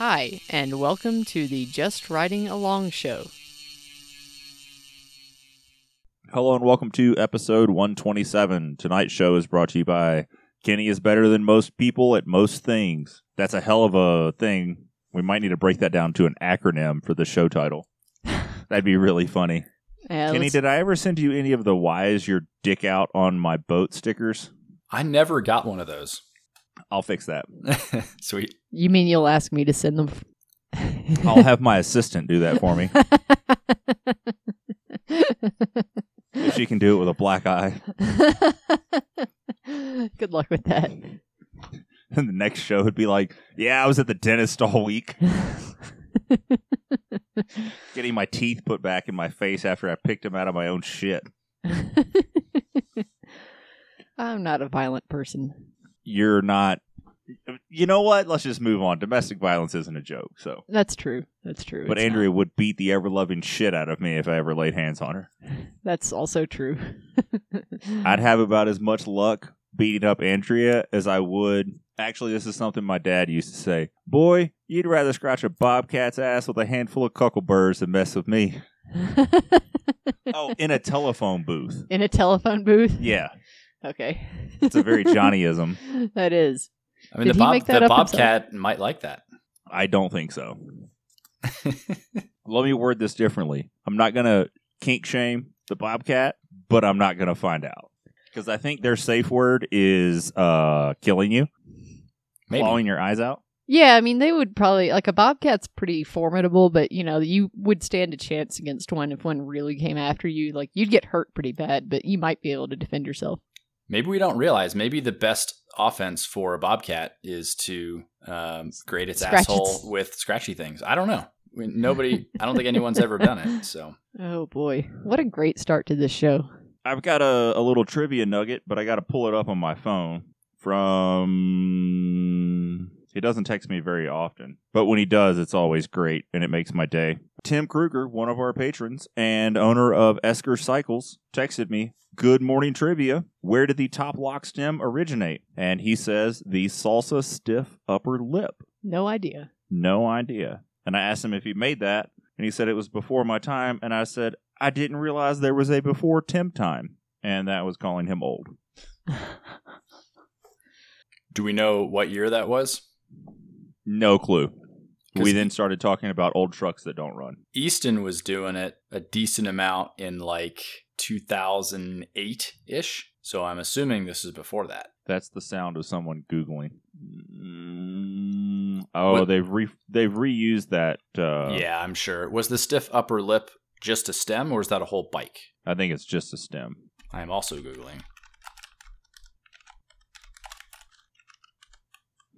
Hi, and welcome to the Just Riding Along show. Hello and welcome to episode 127. Tonight's show is brought to you by Kenny is better than most people at most things. That's a hell of a thing. We might need to break that down to an acronym for the show title. That'd be really funny. Yeah, Kenny, let's- did I ever send you any of the why is your dick out on my boat stickers? I never got one of those. I'll fix that. Sweet. you mean you'll ask me to send them? I'll have my assistant do that for me. If she can do it with a black eye. Good luck with that. And the next show would be like, yeah, I was at the dentist all week getting my teeth put back in my face after I picked them out of my own shit. I'm not a violent person. You're not. You know what? Let's just move on. Domestic violence isn't a joke. So, That's true. That's true. but It's Andrea not. would beat the ever loving shit out of me if I ever laid hands on her. That's also true. I'd have about as much luck beating up Andrea as I would. Actually, this is something my dad used to say. Boy, you'd rather scratch a bobcat's ass with a handful of cuckleburrs than mess with me. Oh, in a telephone booth. In a telephone booth? Yeah, Okay. it's a very Johnnyism. that is. I mean, Did the, bob, the up himself? bobcat might like that. I don't think so. Let me word this differently. I'm not going to kink shame the bobcat, but I'm not going to find out. Because I think their safe word is uh, killing you, Maybe. clawing your eyes out. Yeah, I mean, they would probably like a bobcat's pretty formidable, but you know, you would stand a chance against one if one really came after you. Like you'd get hurt pretty bad, but you might be able to defend yourself. Maybe we don't realize. Maybe the best offense for a bobcat is to um, grate its Scratch asshole its- with scratchy things. I don't know. We- Nobody. I don't think anyone's ever done it. So Oh boy, what a great start to this show! I've got a, a little trivia nugget, but I got to pull it up on my phone from. He doesn't text me very often, but when he does, it's always great and it makes my day. Tim Kruger, one of our patrons and owner of Esker Cycles, texted me, Good morning trivia. Where did the top lock stem originate? And he says the salsa stiff upper lip. No idea. No idea. And I asked him if he made that, and he said it was before my time. And I said, I didn't realize there was a before Tim time. And that was calling him old. do we know what year that was? No clue. We then started talking about old trucks that don't run. Easton was doing it a decent amount in like 2008 ish. So I'm assuming this is before that. That's the sound of someone googling. Mm, oh, What- they've re- they've reused that. Uh, yeah, I'm sure. Was the stiff upper lip just a stem or is that a whole bike? I think it's just a stem. I am also Googling.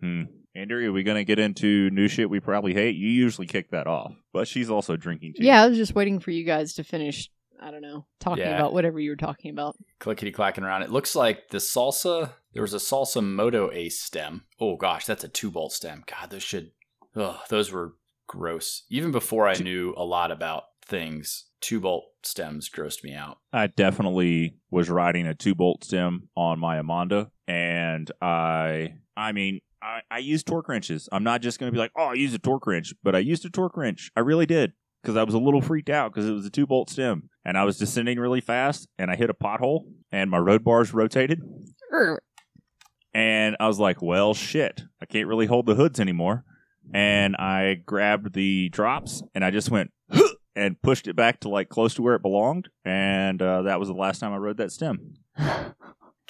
Hmm. Andrea, are we gonna get into new shit we probably hate? You usually kick that off, but she's also drinking too. Yeah, I was just waiting for you guys to finish. I don't know, talking Yeah. about whatever you were talking about. clickety clacking around. It looks like the salsa. There was a salsa moto ace stem. Oh gosh, that's a two bolt stem. God, those should. Ugh, those were gross. Even before I knew a lot about things, two bolt stems grossed me out. I definitely was riding a two bolt stem on my Amanda, and I, I mean, I, I used torque wrenches. I'm not just going to be like, oh, I used a torque wrench, but I used a torque wrench. I really did because I was a little freaked out because it was a two bolt stem, and I was descending really fast, and I hit a pothole, and my road bars rotated, and I was like, well, shit, I can't really hold the hoods anymore, and I grabbed the drops, and I just went. And pushed it back to like close to where it belonged, and uh, that was the last time I rode that stem.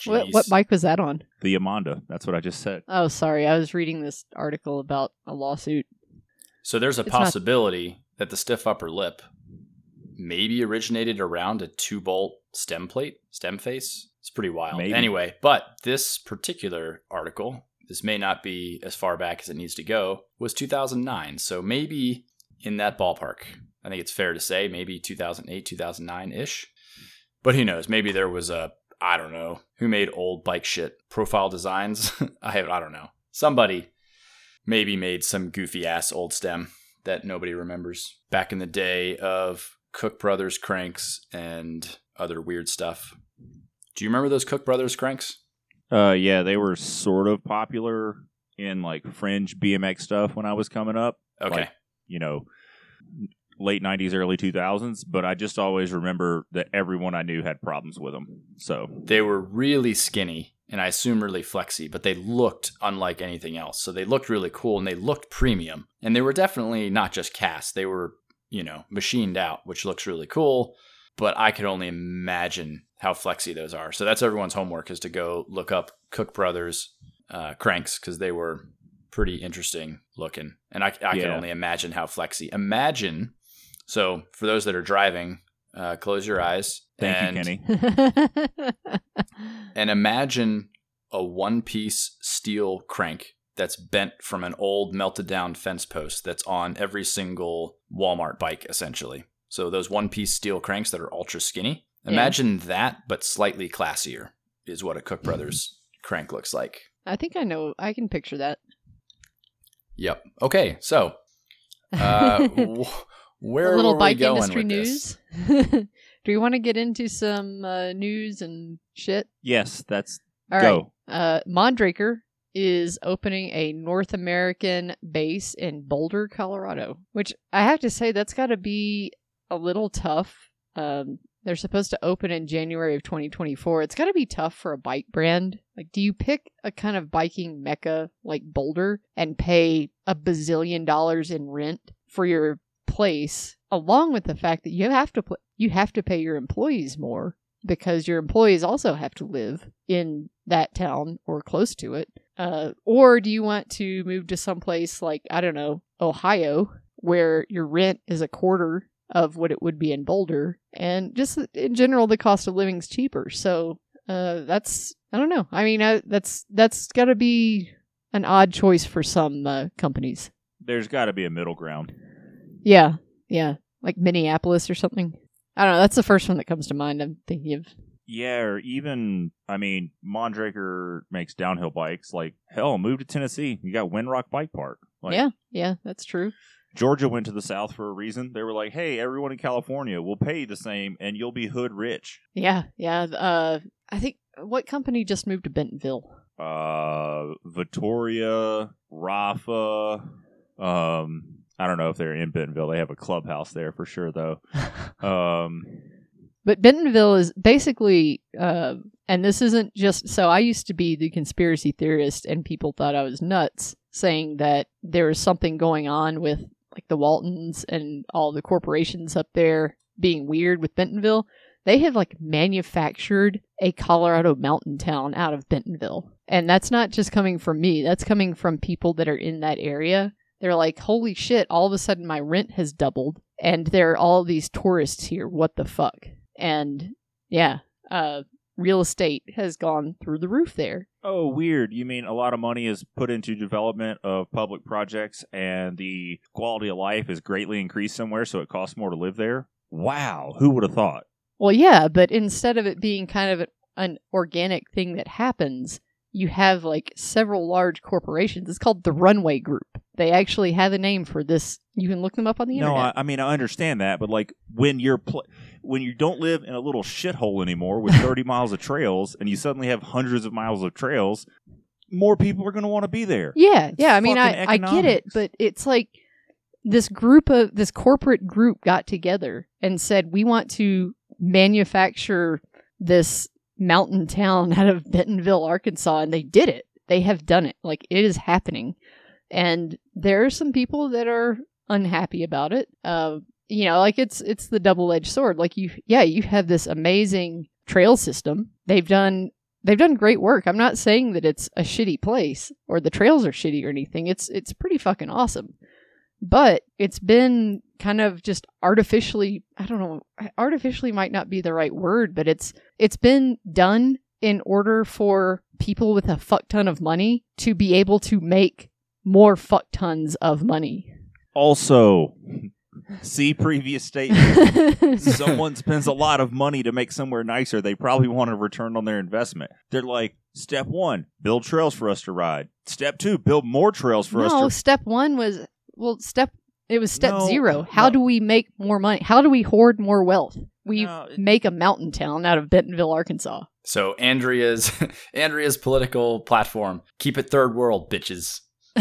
what Jeez. what bike was that on? The Amanda. That's what I just said. Oh, sorry, I was reading this article about a lawsuit. So there's a It's not- possibility that the stiff upper lip maybe originated around a two bolt stem plate, stem face. It's pretty wild. Maybe. Anyway, but this particular article, this may not be as far back as it needs to go, was 2009. So maybe in that ballpark. I think it's fair to say maybe 2008, 2009 ish. But who knows? Maybe there was a, I don't know, who made old bike shit profile designs? I I don't know. Somebody maybe made some goofy ass old stem that nobody remembers back in the day of Cook Brothers cranks and other weird stuff. Do you remember those Cook Brothers cranks? Uh, yeah, they were sort of popular in like fringe BMX stuff when I was coming up. Okay. Like, you know, late 90s, early 2000s, but I just always remember that everyone I knew had problems with them. So, they were really skinny and I assume really flexy, but they looked unlike anything else. So they looked really cool and they looked premium. And they were definitely not just cast, they were, you know, machined out, which looks really cool. But I could only imagine how flexy those are. So that's everyone's homework is to go look up Cook Brothers uh, cranks because they were pretty interesting looking. And I, I can only imagine how flexy. Imagine. So for those that are driving, uh, close your eyes. thank and you, Kenny. and imagine a one piece steel crank that's bent from an old melted down fence post that's on every single Walmart bike, essentially. So those one piece steel cranks that are ultra skinny. Yeah. Imagine that, but slightly classier, is what a Cook Brothers crank looks like. I think I know. I can picture that. Yep. Okay, so uh, wh- where a little bike industry news. Do we want to get into some uh, news and shit? yes, that's All right. go. Uh, Mondraker is opening a North American base in Boulder, Colorado, which I have to say that's got to be a little tough. Um, they're supposed to open in January of 2024. It's got to be tough for a bike brand. Like, do you pick a kind of biking mecca like Boulder and pay a bazillion dollars in rent for your place, along with the fact that you have to put you have to pay your employees more because your employees also have to live in that town or close to it. Uh, or do you want to move to some place like, I don't know, Ohio, where your rent is a quarter of what it would be in Boulder? And just in general, the cost of living's cheaper. So uh, that's, I don't know. I mean, I, that's that's got to be an odd choice for some uh, companies. There's got to be a middle ground. Yeah, yeah. Like Minneapolis or something. I don't know. That's the first one that comes to mind. I'm thinking of. Yeah, or even I mean, Mondraker makes downhill bikes. Like hell, move to Tennessee. You got Windrock Bike Park. Like, yeah, yeah, that's true. Georgia went to the South for a reason. They were like, "Hey, everyone in California, we'll pay the same, and you'll be hood rich." Yeah, yeah. Uh, I think what company just moved to Bentonville? Uh, Vittoria, Rapha. Um, I don't know if they're in Bentonville. They have a clubhouse there for sure, though. Um, But Bentonville is basically, uh, and this isn't just. So I used to be the conspiracy theorist, and people thought I was nuts, saying that there was something going on with like the Waltons and all the corporations up there being weird with Bentonville. They have like manufactured a Colorado mountain town out of Bentonville. And that's not just coming from me, that's coming from people that are in that area. They're like, holy shit, all of a sudden my rent has doubled and there are all these tourists here. What the fuck? And yeah, uh, real estate has gone through the roof there. oh, weird. You mean a lot of money is put into development of public projects, and the quality of life is greatly increased somewhere, so it costs more to live there? Wow, who would have thought? Well, yeah, but instead of it being kind of an organic thing that happens, you have like several large corporations. It's called the Runway Group. They actually have a name for this. You can look them up on the internet No, I. I mean I understand that, but like when you're pl- when you don't live in a little shithole anymore with 30 miles of trails, and you suddenly have hundreds of miles of trails, more people are going to want to be there. yeah, It's yeah. I mean, I, fucking I get it, but it's like this group of this corporate group got together and said, we want to manufacture this mountain town out of Bentonville, Arkansas, and they did it. They have done it. Like it is happening. And there are some people that are unhappy about it. Uh, you know, like it's it's the double edged sword. Like you yeah, you have this amazing trail system. They've done they've done great work. I'm not saying that it's a shitty place or the trails are shitty or anything. It's it's pretty fucking awesome. But it's been kind of just artificially I don't know, artificially might not be the right word, but it's it's been done in order for people with a fuck ton of money to be able to make more fuck tons of money. Also, see previous statement. Someone spends a lot of money to make somewhere nicer. They probably want a return on their investment. They're like, step one, build trails for us to ride. Step two, build more trails for no, us to. step one was well, step it was step No, zero. How no. do we make more money? How do we hoard more wealth? We No, it- make a mountain town out of Bentonville, Arkansas. So Andrea's Andrea's political platform: keep it third world, bitches.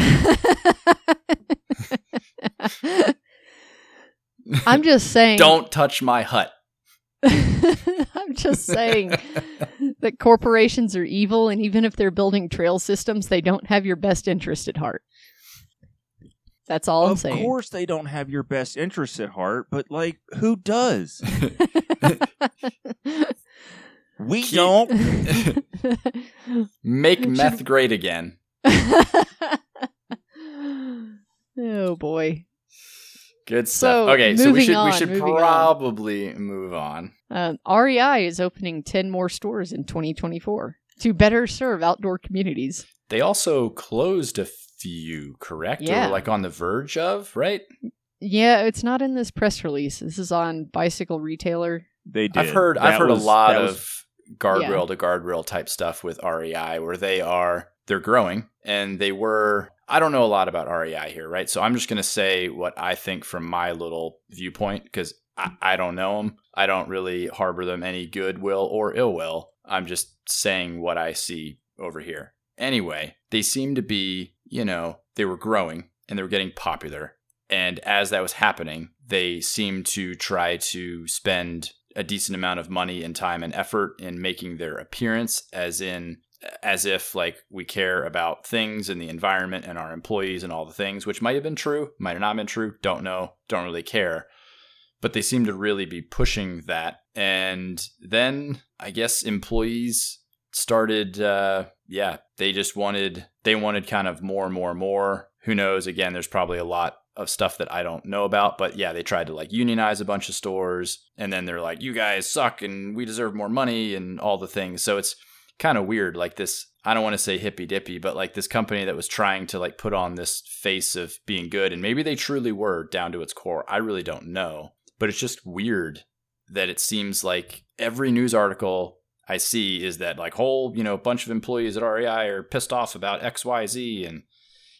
I'm just saying. Don't touch my hut. I'm just saying that corporations are evil, and even if they're building trail systems, they don't have your best interest at heart. That's all I'm of saying. course, they don't have your best interests at heart, but like, who does? We Keep- don't. Make Should- meth great again. oh boy. Good stuff. So, okay, so we moving should we should moving on. probably move on. Um, REI is opening 10 more stores in 2024 to better serve outdoor communities. They also closed a few, correct? Yeah. Or like on the verge of, right? Yeah, it's not in this press release. This is on Bicycle Retailer. They did. I've heard I've heard was- a lot that of was- guardrail to guardrail type stuff with REI where they are they're growing and they were I don't know a lot about REI here, right? So I'm just going to say what I think from my little viewpoint because I, I don't know them. I don't really harbor them any goodwill or ill will. I'm just saying what I see over here. Anyway, they seem to be, you know, they were growing and they were getting popular. And as that was happening, they seemed to try to spend a decent amount of money and time and effort in making their appearance as in as if like we care about things and the environment and our employees and all the things which might have been true might have not been true don't know don't really care but they seem to really be pushing that and then i guess employees started uh yeah they just wanted they wanted kind of more and more and more who knows again there's probably a lot of stuff that I don't know about, but yeah, they tried to like unionize a bunch of stores and then they're like, you guys suck and we deserve more money and all the things. So it's kind of weird. Like this, I don't want to say hippy dippy, but like this company that was trying to like put on this face of being good and maybe they truly were down to its core. I really don't know, but it's just weird that it seems like every news article I see is that like whole, you know, bunch of employees at REI are pissed off about XYZ and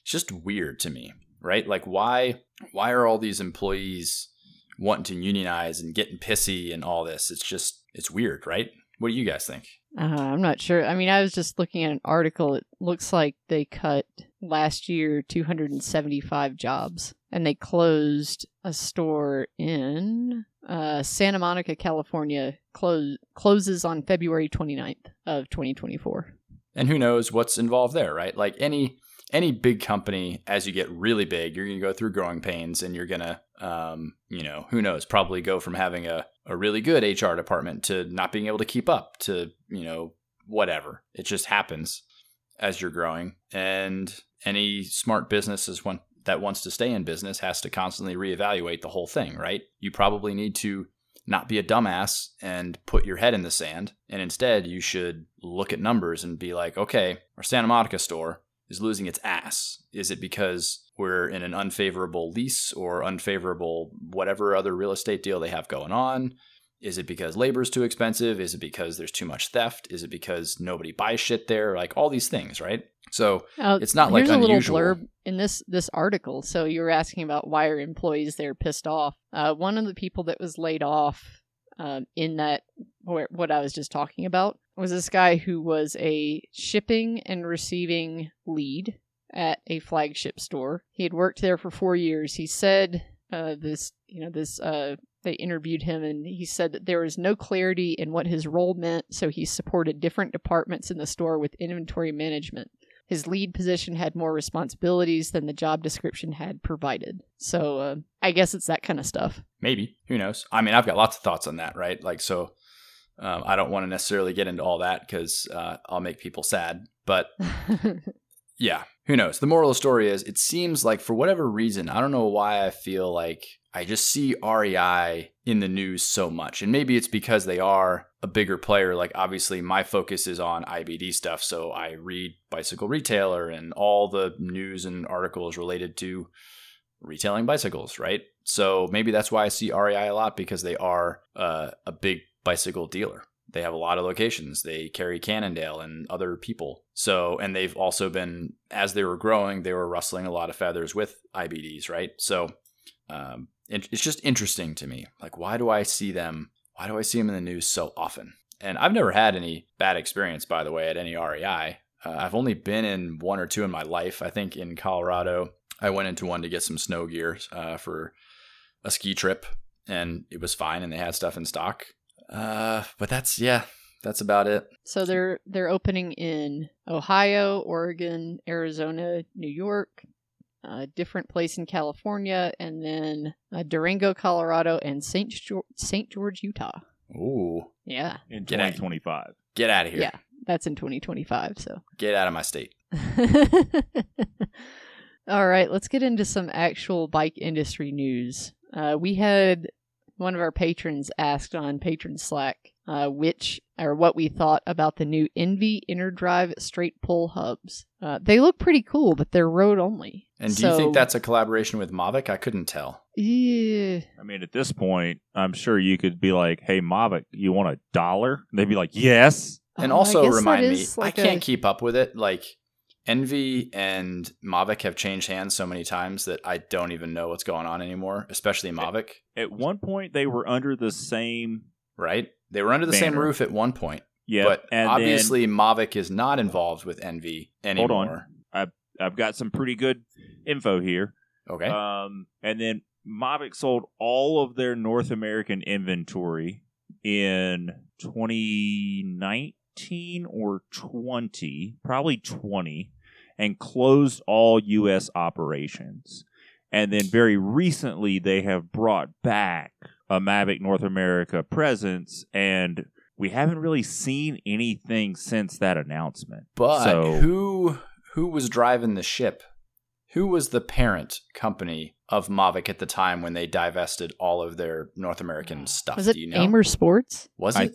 it's just weird to me right? Like why why are all these employees wanting to unionize and getting pissy and all this? It's just it's weird, right? What do you guys think? Uh, I'm not sure. I mean, I was just looking at an article. It looks like they cut last year 275 jobs and they closed a store in uh, Santa Monica, California, close, closes on February 29th of 2024. And who knows what's involved there, right? Like any any big company, as you get really big, you're going to go through growing pains, and you're going to, um, you know, who knows, probably go from having a a really good HR department to not being able to keep up to, you know, whatever. It just happens as you're growing, and any smart business is one that wants to stay in business has to constantly reevaluate the whole thing, right? You probably need to not be a dumbass and put your head in the sand. And instead, you should look at numbers and be like, okay, our Santa Monica store is losing its ass. Is it because we're in an unfavorable lease or unfavorable whatever other real estate deal they have going on? Is it because labor is too expensive? Is it because there's too much theft? Is it because nobody buys shit there? Like all these things, right? So Uh, It's not, like, here's a unusual. little blurb in this this article. So you were asking about why are employees there pissed off? Uh, one of the people that was laid off um, in that where, what I was just talking about was this guy who was a shipping and receiving lead at a flagship store. He had worked there for four years. He said uh, this, you know, this. Uh, they interviewed him and he said that there was no clarity in what his role meant, so he supported different departments in the store with inventory management. His lead position had more responsibilities than the job description had provided. So uh, I guess it's that kind of stuff. maybe who knows? I mean, I've got lots of thoughts on that, right? Like so. Um, I don't want to necessarily get into all that because uh, I'll make people sad. But yeah, who knows? The moral of the story is it seems like for whatever reason, I don't know why I feel like I just see REI in the news so much. And maybe it's because they are a bigger player. Like obviously my focus is on IBD stuff, so I read Bicycle Retailer and all the news and articles related to retailing bicycles, right? So maybe that's why I see REI a lot because they are uh, a big bicycle dealer. They have a lot of locations. They carry Cannondale and other people. So, and they've also been, as they were growing, they were rustling a lot of feathers with IBDs, right? So, um, it, it's just interesting to me. Like, why do I see them why do I see them in the news so often? And I've never had any bad experience, by the way, at any REI. Uh, I've only been in one or two in my life. I think in Colorado, I went into one to get some snow gear uh, for a ski trip, and it was fine, and they had stuff in stock. Uh, but that's yeah, that's about it. So they're they're opening in Ohio, Oregon, Arizona, New York, a different place in California, and then uh, Durango, Colorado, and Saint George, Saint George, Utah. Ooh, Yeah, in Get out. 2025. get out of here! Yeah. that's in 2025. So. Get out of my state. All right, let's get into some actual bike industry news. Uh, we had one of our patrons asked on Patron Slack uh, which or what we thought about the new ENVE Inner Drive straight pull hubs. Uh, they look pretty cool, but they're road only. And do you think that's a collaboration with Mavic? I couldn't tell. Yeah. I mean, at this point, I'm sure you could be like, "Hey, Mavic, you want a dollar?" They'd be like, "Yes." And Oh, also remind me, like I can't a- keep up with it. Like ENVE and Mavic have changed hands so many times that I don't even know what's going on anymore, especially Mavic, At one point, they were under the same. right? They were under the same roof at one point. Yeah, but and obviously Mavic is not involved with ENVE Hold on. anymore. I've got some pretty good info here. Okay. Um, and then Mavic sold all of their North American inventory in 2019 or 20, probably 20, and closed all U.S. operations. And then very recently, they have brought back a Mavic North America presence, and we haven't really seen anything since that announcement. but so- who who was driving the ship? Who was the parent company of Mavic at the time when they divested all of their North American stuff? Was it Do you know? Amer Sports? Was I- it?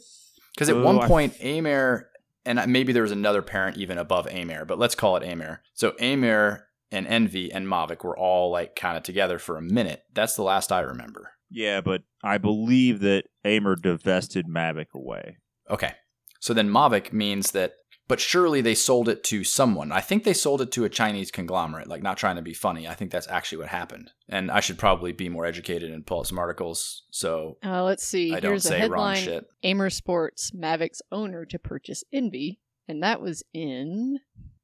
Because at Oh, one I- point, Amer, and maybe there was another parent even above Amer, but let's call it Amer. So Amer and ENVE and Mavic were all like kind of together for a minute. That's the last I remember. Yeah, but I believe that Amer divested Mavic away. Okay. So then Mavic means that, but surely they sold it to someone. I think they sold it to a Chinese conglomerate, like not trying to be funny. I think that's actually what happened. And I should probably be more educated and pull up some articles so Uh, let's see. I don't Here's a say wrong shit. Amer Sports, Mavic's owner to purchase ENVE, and that was in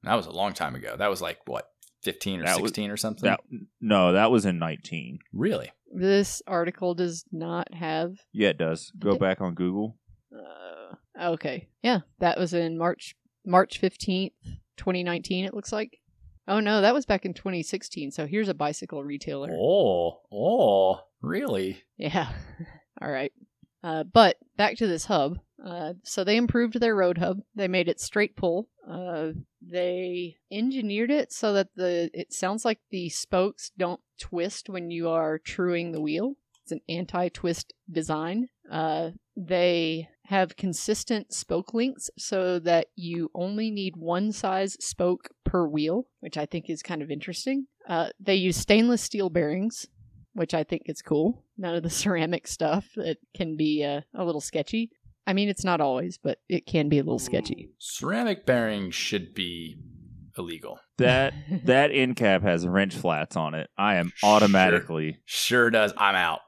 That was a long time ago. That was like, what, 15 or That was- 16 or something? That no, that was in 19. Really? this article does not have Yeah, it does. Go back on Google. Uh, okay. Yeah, that was in March March 15th, 2019 it looks like. Oh no, that was back in 2016. So here's a bicycle retailer. Oh, oh, really? Yeah. All right. Uh, but back to this hub. Uh, so they improved their road hub. They made it straight pull. Uh, they engineered it so that the it sounds like the spokes don't twist when you are truing the wheel. It's an anti-twist design. Uh, they have consistent spoke lengths so that you only need one size spoke per wheel, which I think is kind of interesting. Uh, they use stainless steel bearings, which I think is cool. None of the ceramic stuff that can be uh, a little sketchy. I mean, it's not always, but it can be a little sketchy. Ceramic bearings should be illegal. That that end cap has wrench flats on it. I am Sure. automatically Sure does. I'm out.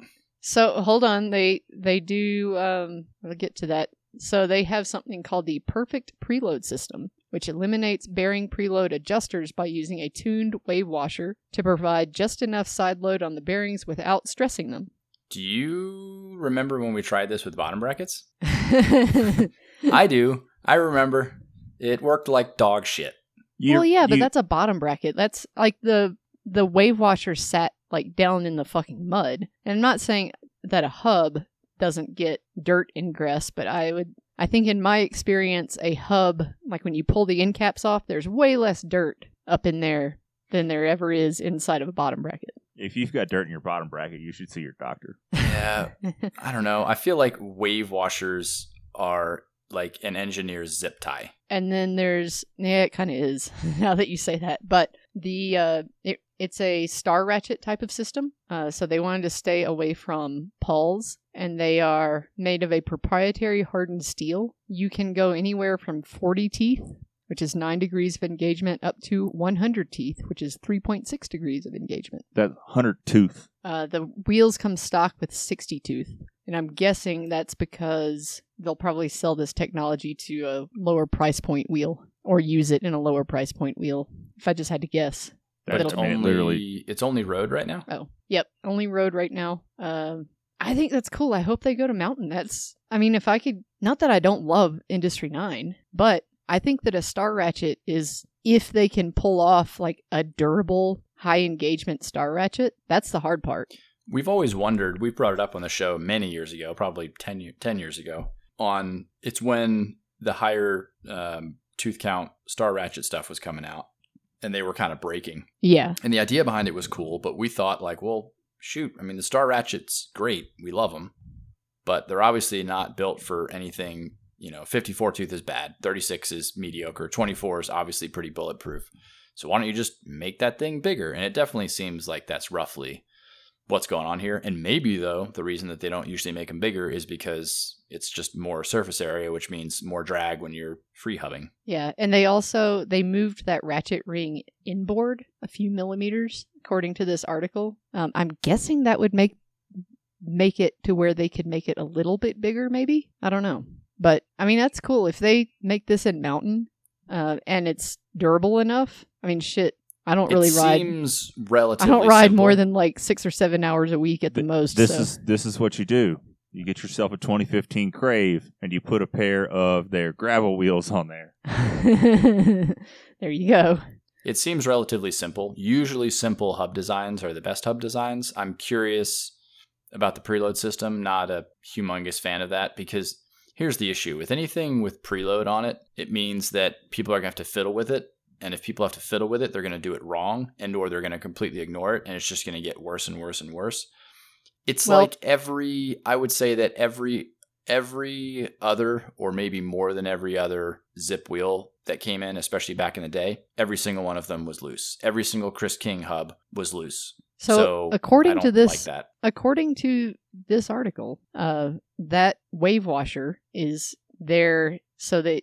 So hold on, they they do. Um, we'll get to that. So they have something called the perfect preload system, which eliminates bearing preload adjusters by using a tuned wave washer to provide just enough side load on the bearings without stressing them. Do you remember when we tried this with bottom brackets? I do. I remember. It worked like dog shit. You- well, yeah, but you- that's a bottom bracket. That's like the the wave washer sat like down in the fucking mud. And I'm not saying that a hub doesn't get dirt ingress, but I would I think in my experience a hub like when you pull the end caps off, there's way less dirt up in there than there ever is inside of a bottom bracket. if you've got dirt in your bottom bracket, you should see your doctor. Yeah. I don't know. I feel like wave washers are like an engineer's zip tie. And then there's yeah, it kind of is now that you say that. But the uh, it, it's a star ratchet type of system. Uh, so they wanted to stay away from pulls, and they are made of a proprietary hardened steel. You can go anywhere from 40 teeth, which is nine degrees of engagement, up to 100 teeth, which is 3.6 degrees of engagement. That hundred tooth. Uh, the wheels come stock with 60 tooth. And I'm guessing that's because they'll probably sell this technology to a lower price point wheel or use it in a lower price point wheel. If I just had to guess. That, But It's only, literally it's only road right now. Oh, yep. Only road right now. Um, I think that's cool. I hope they go to mountain. That's, I mean, if I could, not that I don't love Industry 9, but I think that a Star Ratchet is, if they can pull off like a durable, high engagement Star Ratchet, that's the hard part. We've always wondered, we brought it up on the show many years ago, probably 10, 10 years ago, on it's when the higher um, tooth count Star Ratchet stuff was coming out and they were kind of breaking. Yeah. And the idea behind it was cool, but we thought, like, well, shoot, I mean, the Star Ratchet's great. We love them, but they're obviously not built for anything. You know, 54 tooth is bad, 36 is mediocre, 24 is obviously pretty bulletproof. So why don't you just make that thing bigger? And it definitely seems like that's roughly what's going on here. And maybe though, the reason that they don't usually make them bigger is because it's just more surface area, which means more drag when you're free hubbing. Yeah. And they also, they moved that ratchet ring inboard a few millimeters, according to this article. Um, I'm guessing that would make, make it to where they could make it a little bit bigger, maybe. I don't know. But I mean, that's cool. If they make this in mountain, uh, and it's durable enough, I mean, shit, I don't really it ride. seems I don't ride more than like six or seven hours a week at the Th- most. This so. is this is what you do. You get yourself a 2015 Crave and you put a pair of their gravel wheels on there. there you go. It seems relatively simple. Usually, simple hub designs are the best hub designs. I'm curious about the preload system. Not a humongous fan of that because here's the issue with anything with preload on it, it means that people are going to have to fiddle with it. And if people have to fiddle with it, they're going to do it wrong and or they're going to completely ignore it and it's just going to get worse and worse and worse. It's Well- like every I would say that every every other or maybe more than every other Zipp wheel that came in, especially back in the day, every single one of them was loose. Every single Chris King hub was loose. So, So, according to this, like that. according to this article, uh, that wave washer is there so that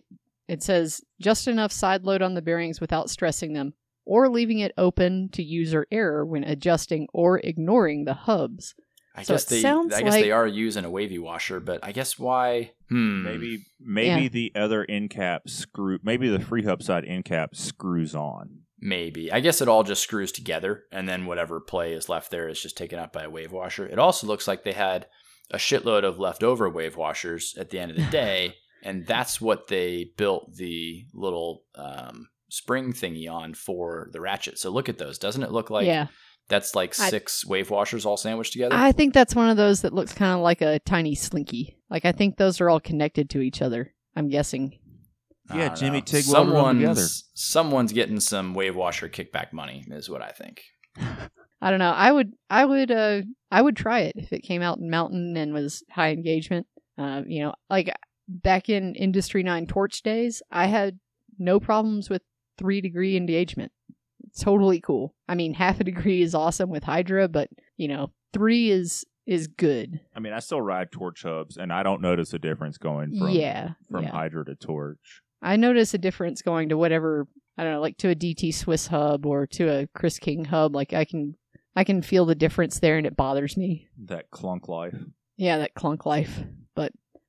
it says just enough side load on the bearings without stressing them, or leaving it open to user error when adjusting or ignoring the hubs. I so guess they sounds I guess like- they are using a wavy washer, but I guess why hmm. Maybe maybe Yeah. the other end cap screw maybe the free hub side end cap screws on. Maybe. I guess it all just screws together and then whatever play is left there is just taken up by a wave washer. It also looks like they had a shitload of leftover wave washers at the end of the day, and that's what they built the little um, spring thingy on for the ratchet. So look at those. Doesn't it look like yeah, that's like I- six wave washers all sandwiched together? I think that's one of those that looks kind of like a tiny slinky. Like I think those are all connected to each other. I'm guessing. Yeah, Jimmy know. Tig welded together. someone's, someone's getting some wave washer kickback money, is what I think. I don't know. I would I would uh I would try it if it came out in mountain and was high engagement. Uh, you know, like back in Industry 9 torch days, I had no problems with 3 degree engagement. It's totally cool. I mean, half a degree is awesome with Hydra, but you know, 3 is is good. I mean, I still ride torch hubs and I don't notice a difference going from yeah. from yeah. Hydra to torch. I notice a difference going to whatever I don't know, like to a DT Swiss hub or to a Chris King hub. Like I can I can feel the difference there and it bothers me. That clunk life. Yeah, that clunk life.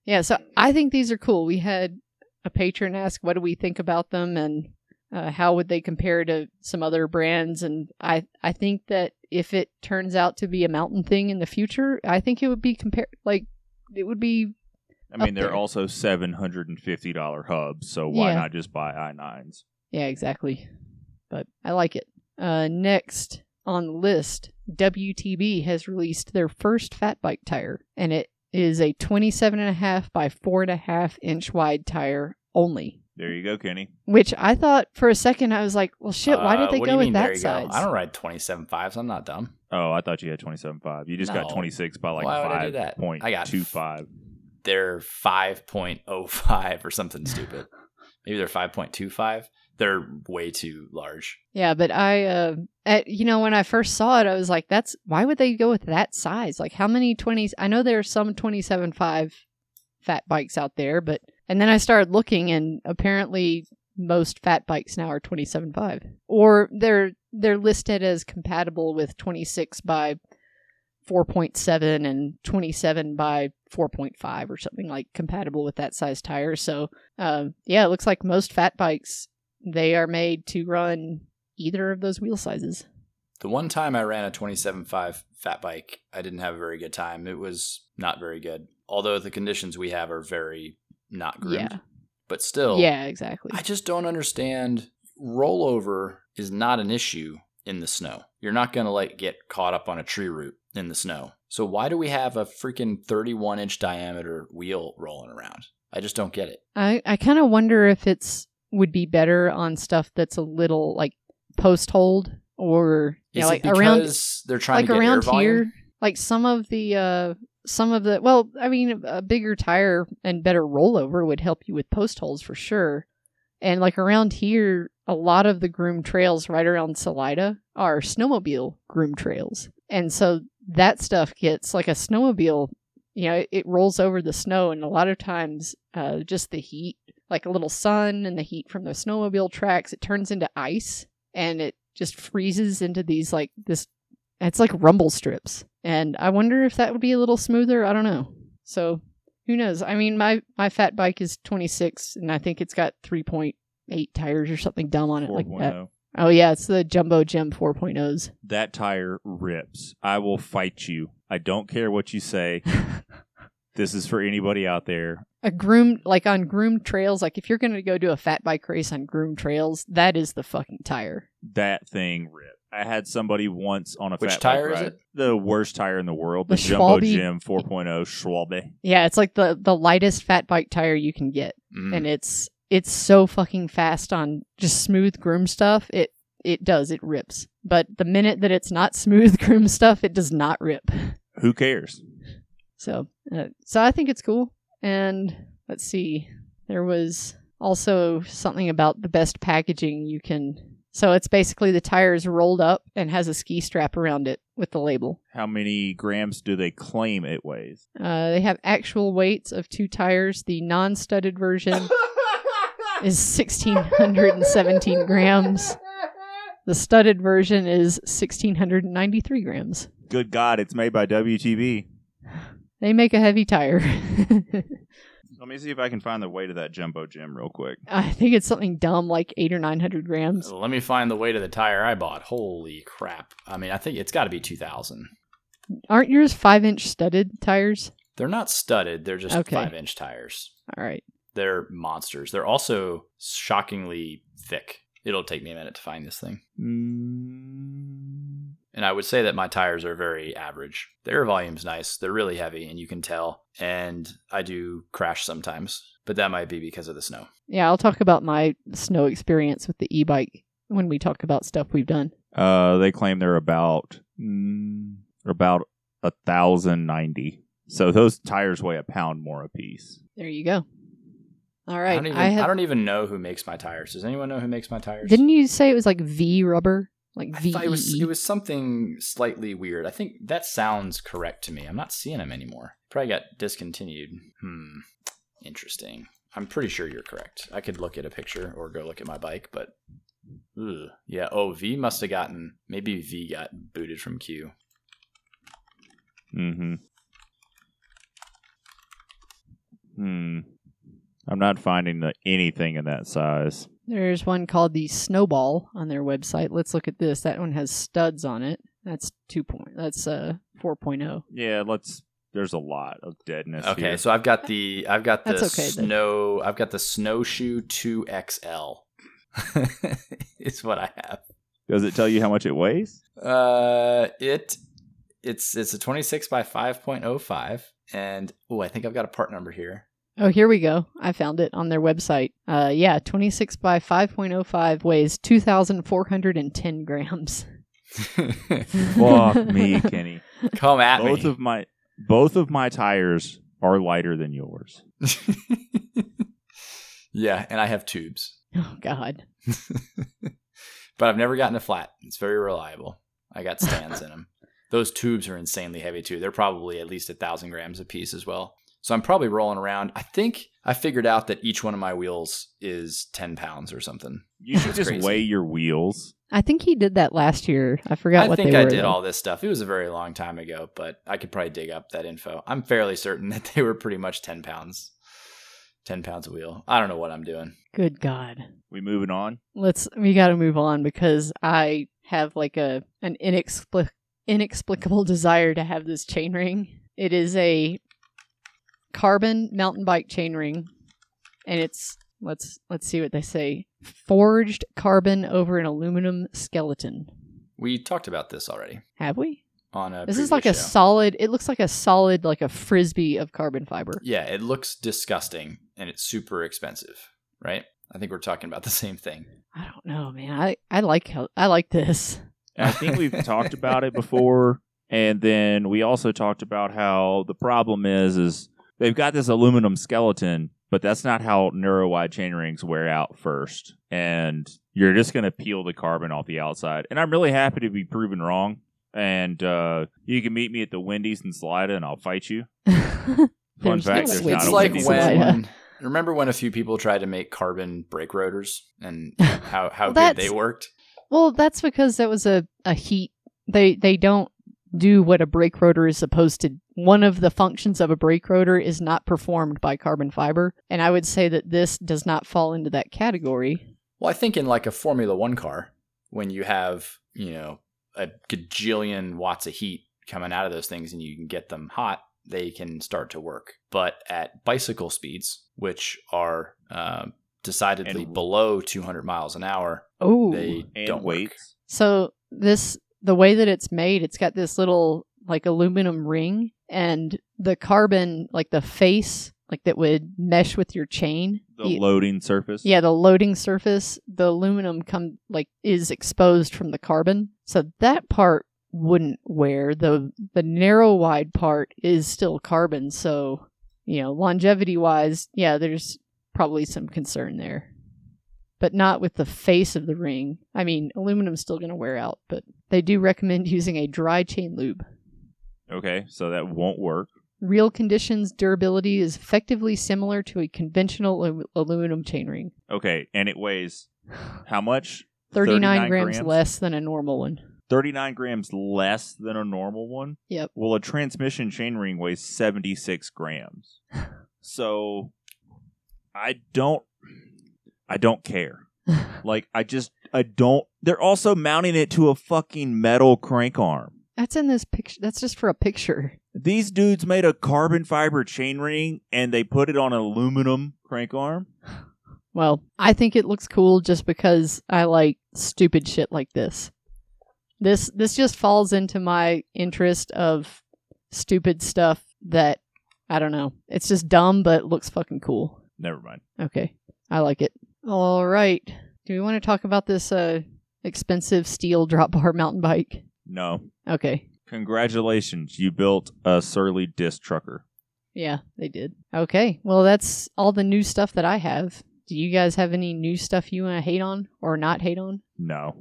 Yeah, so I think these are cool. We had a patron ask, "What do we think about them?" and uh, how would they compare to some other brands? And I I think that if it turns out to be a mountain thing in the future, I think it would be compare like it would be I mean, they're there. also seven hundred and fifty dollar hubs, so why Yeah. not just buy i nines? yeah exactly. But I like it. Uh, next on the list, WTB has released their first fat bike tire, and it is a 27 and a half by four and a half inch wide tire only. There you go, Kenny. Which I thought for a second, I was like, well, shit, why did Uh, they what do go with mean, that you size? Go? I don't ride 27 fives. I'm not dumb. Oh, I thought you had twenty seven five. You just got twenty six by like Why would I five that? point I got two five. They're 5.05 or something stupid. Maybe they're 5.25. They're way too large. Yeah, but I, uh, at, you know, when I first saw it, I was like, that's why would they go with that size? Like, how many 20s? I know there are some 27.5 fat bikes out there, but, and then I started looking, and apparently most fat bikes now are 27.5 or they're they're listed as compatible with 26 by 4.7 and 27 by 4.5 or something like compatible with that size tire. So, um, yeah, it looks like most fat bikes they are made to run either of those wheel sizes. The one time I ran a 27.5 fat bike, I didn't have a very good time. It was not very good. Although the conditions we have are very not groomed. Yeah. But still, Yeah, exactly. I just don't understand. Rollover is not an issue in the snow. You're not going to like get caught up on a tree root in the snow. So why do we have a freaking 31 inch diameter wheel rolling around? I just don't get it. I, I kind of wonder if it's would be better on stuff that's a little like post hold or Is like around they're trying like to get around here like some of the uh some of the well i mean a bigger tire and better rollover would help you with post holes for sure. And like around here a lot of the groomed trails right around salida are snowmobile groomed trails. And so that stuff gets like a snowmobile you know it, it rolls over the snow and a lot of times uh just the heat like a little sun and the heat from the snowmobile tracks it turns into ice and it just freezes into these like this it's like rumble strips and i wonder if that would be a little smoother i don't know so who knows i mean my my fat bike is 26 and i think it's got 3.8 tires or something dumb on it like that oh. oh yeah it's the Jumbo Jim 4.0s That tire rips. I will fight you. I don't care what you say. this is for anybody out there. a groomed like on groomed trails like if you're gonna go do a fat bike race on groomed trails that is the fucking tire That thing ripped. I had somebody once on a Which fat tire bike is it? The worst tire in the world, the, The Jumbo Schwalbe? Jim 4.0 Schwalbe. yeah it's like the the lightest fat bike tire you can get Mm. and it's it's so fucking fast on just smooth groom stuff. It it does it rips, but the minute that it's not smooth groom stuff, it does not rip. Who cares? So uh, so I think it's cool. And let's see, there was also something about the best packaging you can. So it's basically the tire is rolled up and has a ski strap around it with the label. How many grams do they claim it weighs? Uh, they have actual weights of two tires. The non-studded version is 1617 grams. The studded version is 1693 grams. Good God, it's made by WTB. They make a heavy tire. Let me see if I can find the weight of that Jumbo Jim real quick. I think it's something dumb like eight or nine hundred grams. Let me find the weight of the tire I bought. Holy crap. I mean, I think it's got to be 2000. Aren't yours five inch studded tires? They're not studded, they're just Okay. 5 inch tires. All right. They're monsters. They're also shockingly thick. It'll take me a minute to find this thing. Mm, And I would say that my tires are very average. The air volume's nice. They're really heavy, and you can tell. And I do crash sometimes, but that might be because of the snow. Yeah, I'll talk about my snow experience with the e bike when we talk about stuff we've done. Uh, they claim they're about mm, about a thousand ninety. So those tires weigh a pound more a piece. There you go. All right. I, don't even, I I, don't even know who makes my tires. Does anyone know who makes my tires? Didn't you say it was like Vee Rubber? Like I V thought it was E? it was something slightly weird. I think that sounds correct to me. I'm not seeing them anymore. Probably got discontinued. Hmm. Interesting. I'm pretty sure you're correct. I could look at a picture or go look at my bike, but ugh. yeah. Oh, V must have gotten maybe V got booted from Q. Mm-hmm. Hmm. I'm not finding the, anything in that size. There's one called the Snowball on their website. Let's look at this. That one has studs on it. That's two point. That's uh 4.0. Yeah, let's. There's a lot of deadness. Okay, here. so I've got the I've got the That's okay, then. snow I've got the snowshoe two XL. it's what I have. does it tell you how much it weighs? Uh, it it's it's a 26 by 5.05, and oh, I think I've got a part number here. Oh, here we go. I found it on their website. Uh, yeah, 26 by 5.05 weighs 2,410 grams. Fuck me, Kenny. Come at Both me. of my both of my tires are lighter than yours. yeah, and I have tubes, Oh God. but I've never gotten a flat. It's very reliable. I got Stan's in them. Those tubes are insanely heavy too. They're probably at least a thousand grams a piece as well. So I'm probably rolling around. I think I figured out that each one of my wheels is 10 pounds or something. You should just crazy. weigh your wheels. I think he did that last year. I forgot I what think they I were. did though. all this stuff. It was a very long time ago, but I could probably dig up that info. I'm fairly certain that they were pretty much 10 pounds. 10 pounds a wheel. I don't know what I'm doing. Good God. We moving on? Let's we got to move on because I have like a an inexplic- inexplicable desire to have this chain ring. It is a carbon mountain bike chain ring and it's let's let's see what they say. Forged carbon over an aluminum skeleton. We talked about this already Have we? on a This is previous like a solid it looks like a solid like a frisbee of carbon fiber. Yeah, it looks disgusting and it's super expensive, right? I think we're talking about the same thing. I don't know, man. I I like how I like this. I think we've talked about it before, and then we also talked about how the problem is is they've got this aluminum skeleton, but that's not how narrow wide chain rings wear out first, and you're just going to peel the carbon off the outside. And I'm really happy to be proven wrong. And uh, you can meet me at the Wendy's in Salida, and I'll fight you. Fun fact: no there's Wendy's not it's a like Wendy's in in when remember when a few people tried to make carbon brake rotors and how how Well, good they worked. Well, that's because that was a, a heat. They they don't do what a brake rotor is supposed to. One of the functions of a brake rotor is not performed by carbon fiber, and I would say that this does not fall into that category. Well, I think in like a Formula One car, when you have, you know, a gajillion watts of heat coming out of those things and you can get them hot, they can start to work. But at bicycle speeds, which are uh, decidedly And- below 200 miles an hour, Oh, they and don't work. so this the way that it's made, it's got this little like aluminum ring, and the carbon, like the face, like that would mesh with your chain. The you- loading surface. Yeah, the loading surface, the aluminum come like is exposed from the carbon. So that part wouldn't wear. The the narrow wide part is still carbon, so you know, longevity wise, yeah, there's probably some concern there. But not with the face of the ring. I mean, aluminum's still gonna wear out, but they do recommend using a dry chain lube. Okay, so that won't work. Real conditions durability is effectively similar to a conventional alu- aluminum chain ring. Okay, and it weighs how much? 39, grams, less than a normal one. 39 grams less than a normal one. Yep. Well, a transmission chain ring weighs 76 grams. so I don't I don't care. Like I just I don't they're also mounting it to a fucking metal crank arm. That's in this picture. That's just for a picture. These dudes made a carbon fiber chain ring and they put it on an aluminum crank arm. Well, I think it looks cool just because I like stupid shit like this. This this just falls into my interest of stupid stuff that I don't know. It's just dumb but looks fucking cool. Never mind. Okay. I like it. All right. Do we want to talk about this uh expensive steel drop bar mountain bike? No. Okay. Congratulations, you built a surly disc trucker. Yeah, they did. Okay. Well, that's all the new stuff that I have. Do you guys have any new stuff you want to hate on or not hate on? No.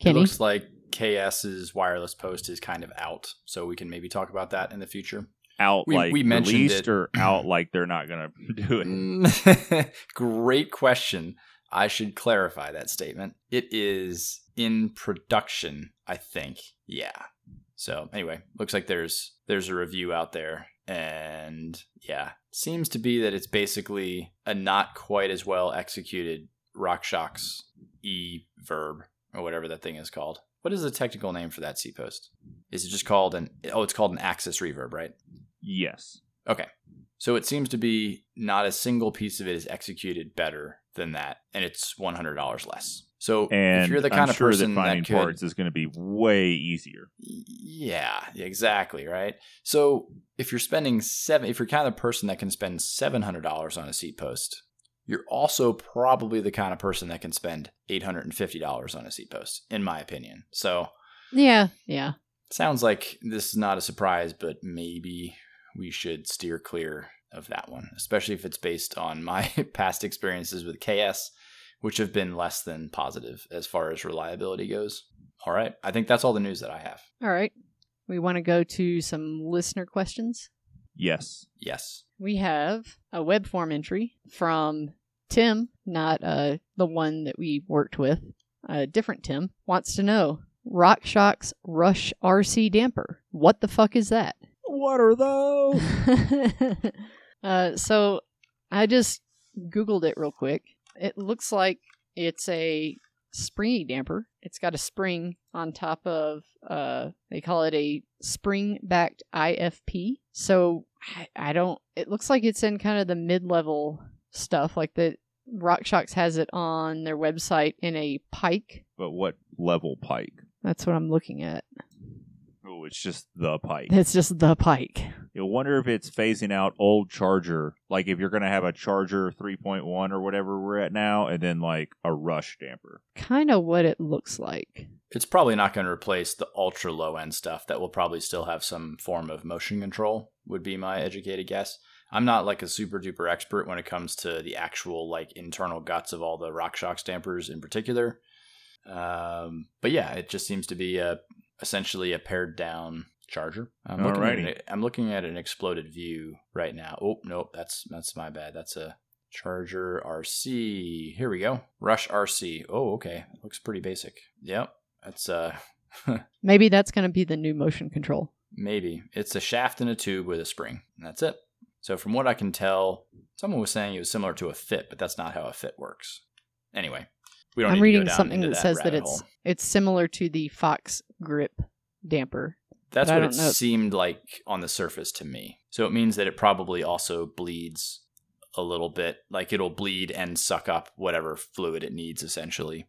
It Kenny? looks like KS's wireless post is kind of out, so we can maybe talk about that in the future. Out We- like we mentioned released it. or out like they're not gonna do it. Great question. I should clarify that statement. It is in production, I think. Yeah. So anyway, looks like there's there's a review out there, and yeah, seems to be that it's basically a not quite as well executed RockShox E verb or whatever that thing is called. What is the technical name for that C post? Is it just called an oh it's called an AXS Reverb, right? Yes. Okay. So it seems to be not a single piece of it is executed better than that, and it's one hundred dollars less. So And if you're the kind I'm of sure person that finding that could, parts is going to be way easier. yeah, exactly, right. So if you're spending seven, if you're kind of the person that can spend seven hundred dollars on a seat post, you're also probably the kind of person that can spend eight hundred and fifty dollars on a seat post, in my opinion. So Yeah, yeah. sounds like this is not a surprise, but maybe we should steer clear of that one, especially if it's based on my past experiences with KS, which have been less than positive as far as reliability goes. All right. I think that's all the news that I have. All right. We want to go to some listener questions. Yes. Yes. We have a web form entry from Tim, not uh, the one that we worked with. A different Tim wants to know RockShox Rush RC damper. What the fuck is that? What are those? uh, so I just Googled it real quick. It looks like it's a springy damper. It's got a spring on top of, uh, they call it a spring backed IFP. So I, I don't, it looks like it's in kind of the mid level stuff. Like the RockShox has it on their website in a pike. but what level pike? That's what I'm looking at. Oh, it's just the pike. It's just the pike. You'll wonder if it's phasing out old Charger, like if you're going to have a Charger 3.1 or whatever we're at now, and then like a Rush damper. Kind of what it looks like. It's probably not going to replace the ultra low end stuff that will probably still have some form of motion control, would be my educated guess. I'm not like a super duper expert when it comes to the actual like internal guts of all the RockShox dampers in particular. Um, but yeah, it just seems to be a essentially a pared down charger. I'm looking, at Alrighty. an, I'm looking at an exploded view right now. Oh nope, that's that's my bad. That's a Charger RC. Here we go. Rush RC. Oh, okay. Looks pretty basic. Yep. That's uh Maybe that's going to be the new motion control. maybe. It's a shaft and a tube with a spring. And that's it. So from what I can tell, someone was saying it was similar to a fit, but that's not how a fit works. Anyway, we don't I'm need reading to go down something into that says that it's hole. it's similar to the Fox Grip damper. That's but what it know. seemed like on the surface to me. So it means that it probably also bleeds a little bit. Like it'll bleed and suck up whatever fluid it needs essentially.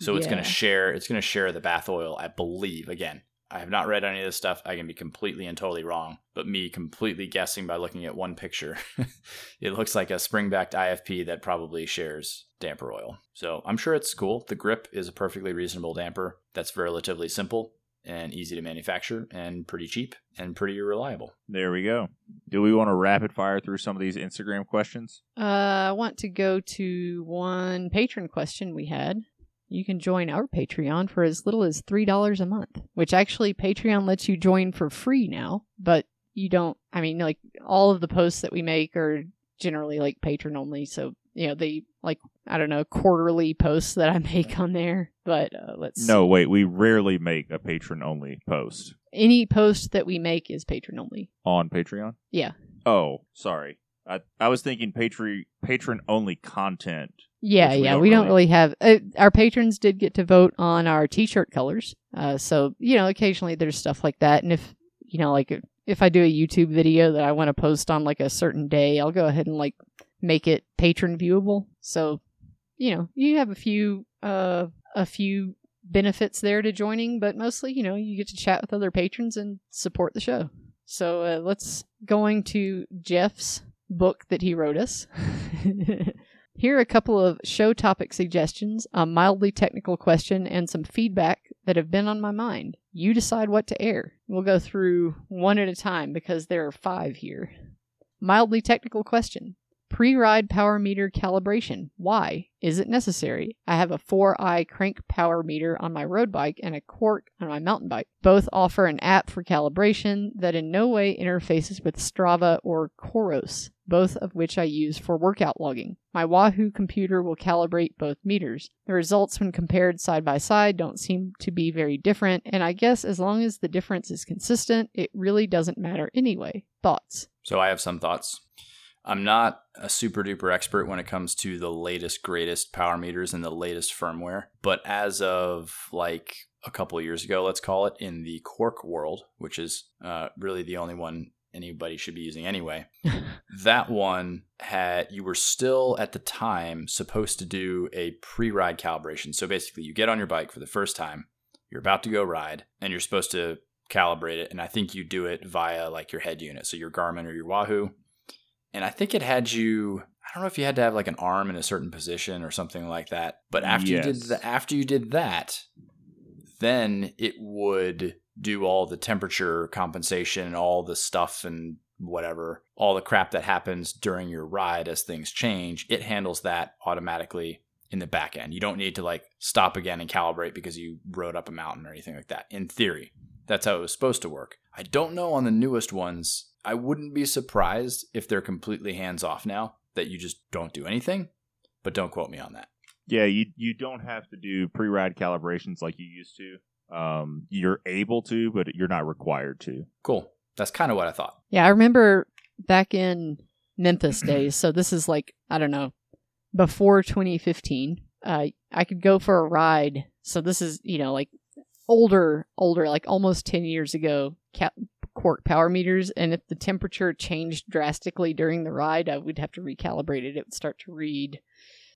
So it's going to share it's going to share the bath oil, I believe. Again, I have not read any of this stuff. I can be completely and totally wrong, but me completely guessing by looking at one picture. it looks like a spring-backed IFP that probably shares damper oil. So, I'm sure it's cool. The grip is a perfectly reasonable damper that's relatively simple and easy to manufacture and pretty cheap and pretty reliable. There we go. Do we want to rapid fire through some of these Instagram questions? Uh, I want to go to one patron question we had. You can join our Patreon for as little as $3 a month, which actually Patreon lets you join for free now, but you don't, I mean, like all of the posts that we make are generally like patron only. So, you know, they like, I don't know, quarterly posts that I make on there, but uh, let's No, wait. We rarely make a patron only post Any post that we make is patron only. on Patreon. Yeah. Oh, sorry. I I was thinking patron patron only content. Yeah, we yeah, don't we don't really- have. Uh, our patrons did get to vote on our T-shirt colors, uh, so you know, occasionally there's stuff like that. And if you know, like if I do a YouTube video that I want to post on like a certain day, I'll go ahead and like make it patron viewable. So you know, you have a few uh a few benefits there to joining, but mostly, you know, you get to chat with other patrons and support the show. So uh, let's going to Jeff's book that he wrote us. Here are a couple of show topic suggestions, a mildly technical question, and some feedback that have been on my mind. You decide what to air. We'll go through one at a time because there are five here. Mildly technical question. Pre-ride power meter calibration. Why? Is it necessary? I have a 4iiii crank power meter on my road bike and a Quarq on my mountain bike. Both offer an app for calibration that in no way interfaces with Strava or Coros, both of which I use for workout logging. My Wahoo computer will calibrate both meters. The results when compared side by side don't seem to be very different, and I guess as long as the difference is consistent, it really doesn't matter anyway. Thoughts? So I have some thoughts. I'm not a super duper expert when it comes to the latest, greatest power meters and the latest firmware, but as of like a couple of years ago, let's call it, in the Quarq world, which is uh, really the only one anybody should be using anyway, that one had, you were still at the time supposed to do a pre ride calibration. So basically, you get on your bike for the first time, you're about to go ride, and you're supposed to calibrate it. And I think you do it via like your head unit, so your Garmin or your Wahoo and I think it had you. I don't know if you had to have like an arm in a certain position or something like that. But after you did the, after you did that, then it would do all the temperature compensation, all the stuff and whatever, all the crap that happens during your ride as things change. It handles that automatically in the back end. You don't need to like stop again and calibrate because you rode up a mountain or anything like that. In theory, That's how it was supposed to work. I don't know on the newest ones. I wouldn't be surprised if they're completely hands off now, that you just don't do anything, but don't quote me on that. Yeah, you you don't have to do pre-ride calibrations like you used to. Um, you're able to, but you're not required to. Cool. That's kind of what I thought. Yeah, I remember back in Memphis days. So this is like I don't know before 2015. Uh, I could go for a ride. So this is you know like older, older, like almost 10 years ago. Ca- Quarq power meters, and if the temperature changed drastically during the ride, I would have to recalibrate it. It would start to read.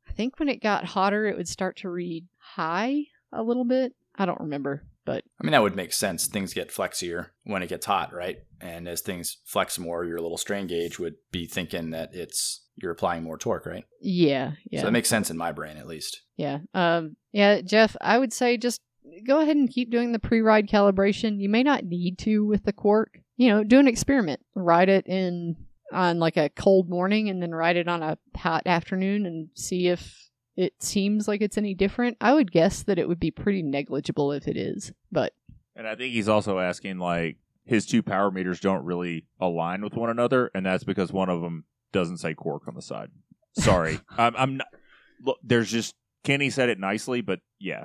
I think when it got hotter, it would start to read high a little bit. I don't remember, but I mean, that would make sense. Things get flexier when it gets hot, right? And as things flex more, your little strain gauge would be thinking that it's you're applying more torque, right? yeah, yeah. So that makes sense in my brain, at least. Yeah. Um yeah, Jeff, I would say just go ahead and keep doing the pre-ride calibration. You may not need to with the Quarq. You know, do an experiment. Ride it in on like a cold morning and then ride it on a hot afternoon and see if it seems like it's any different. I would guess that it would be pretty negligible if it is. But And I think he's also asking like his two power meters don't really align with one another, and that's because one of them doesn't say Quarq on the side. Sorry, I'm, I'm not. Look, there's just Kenny said it nicely, but yeah,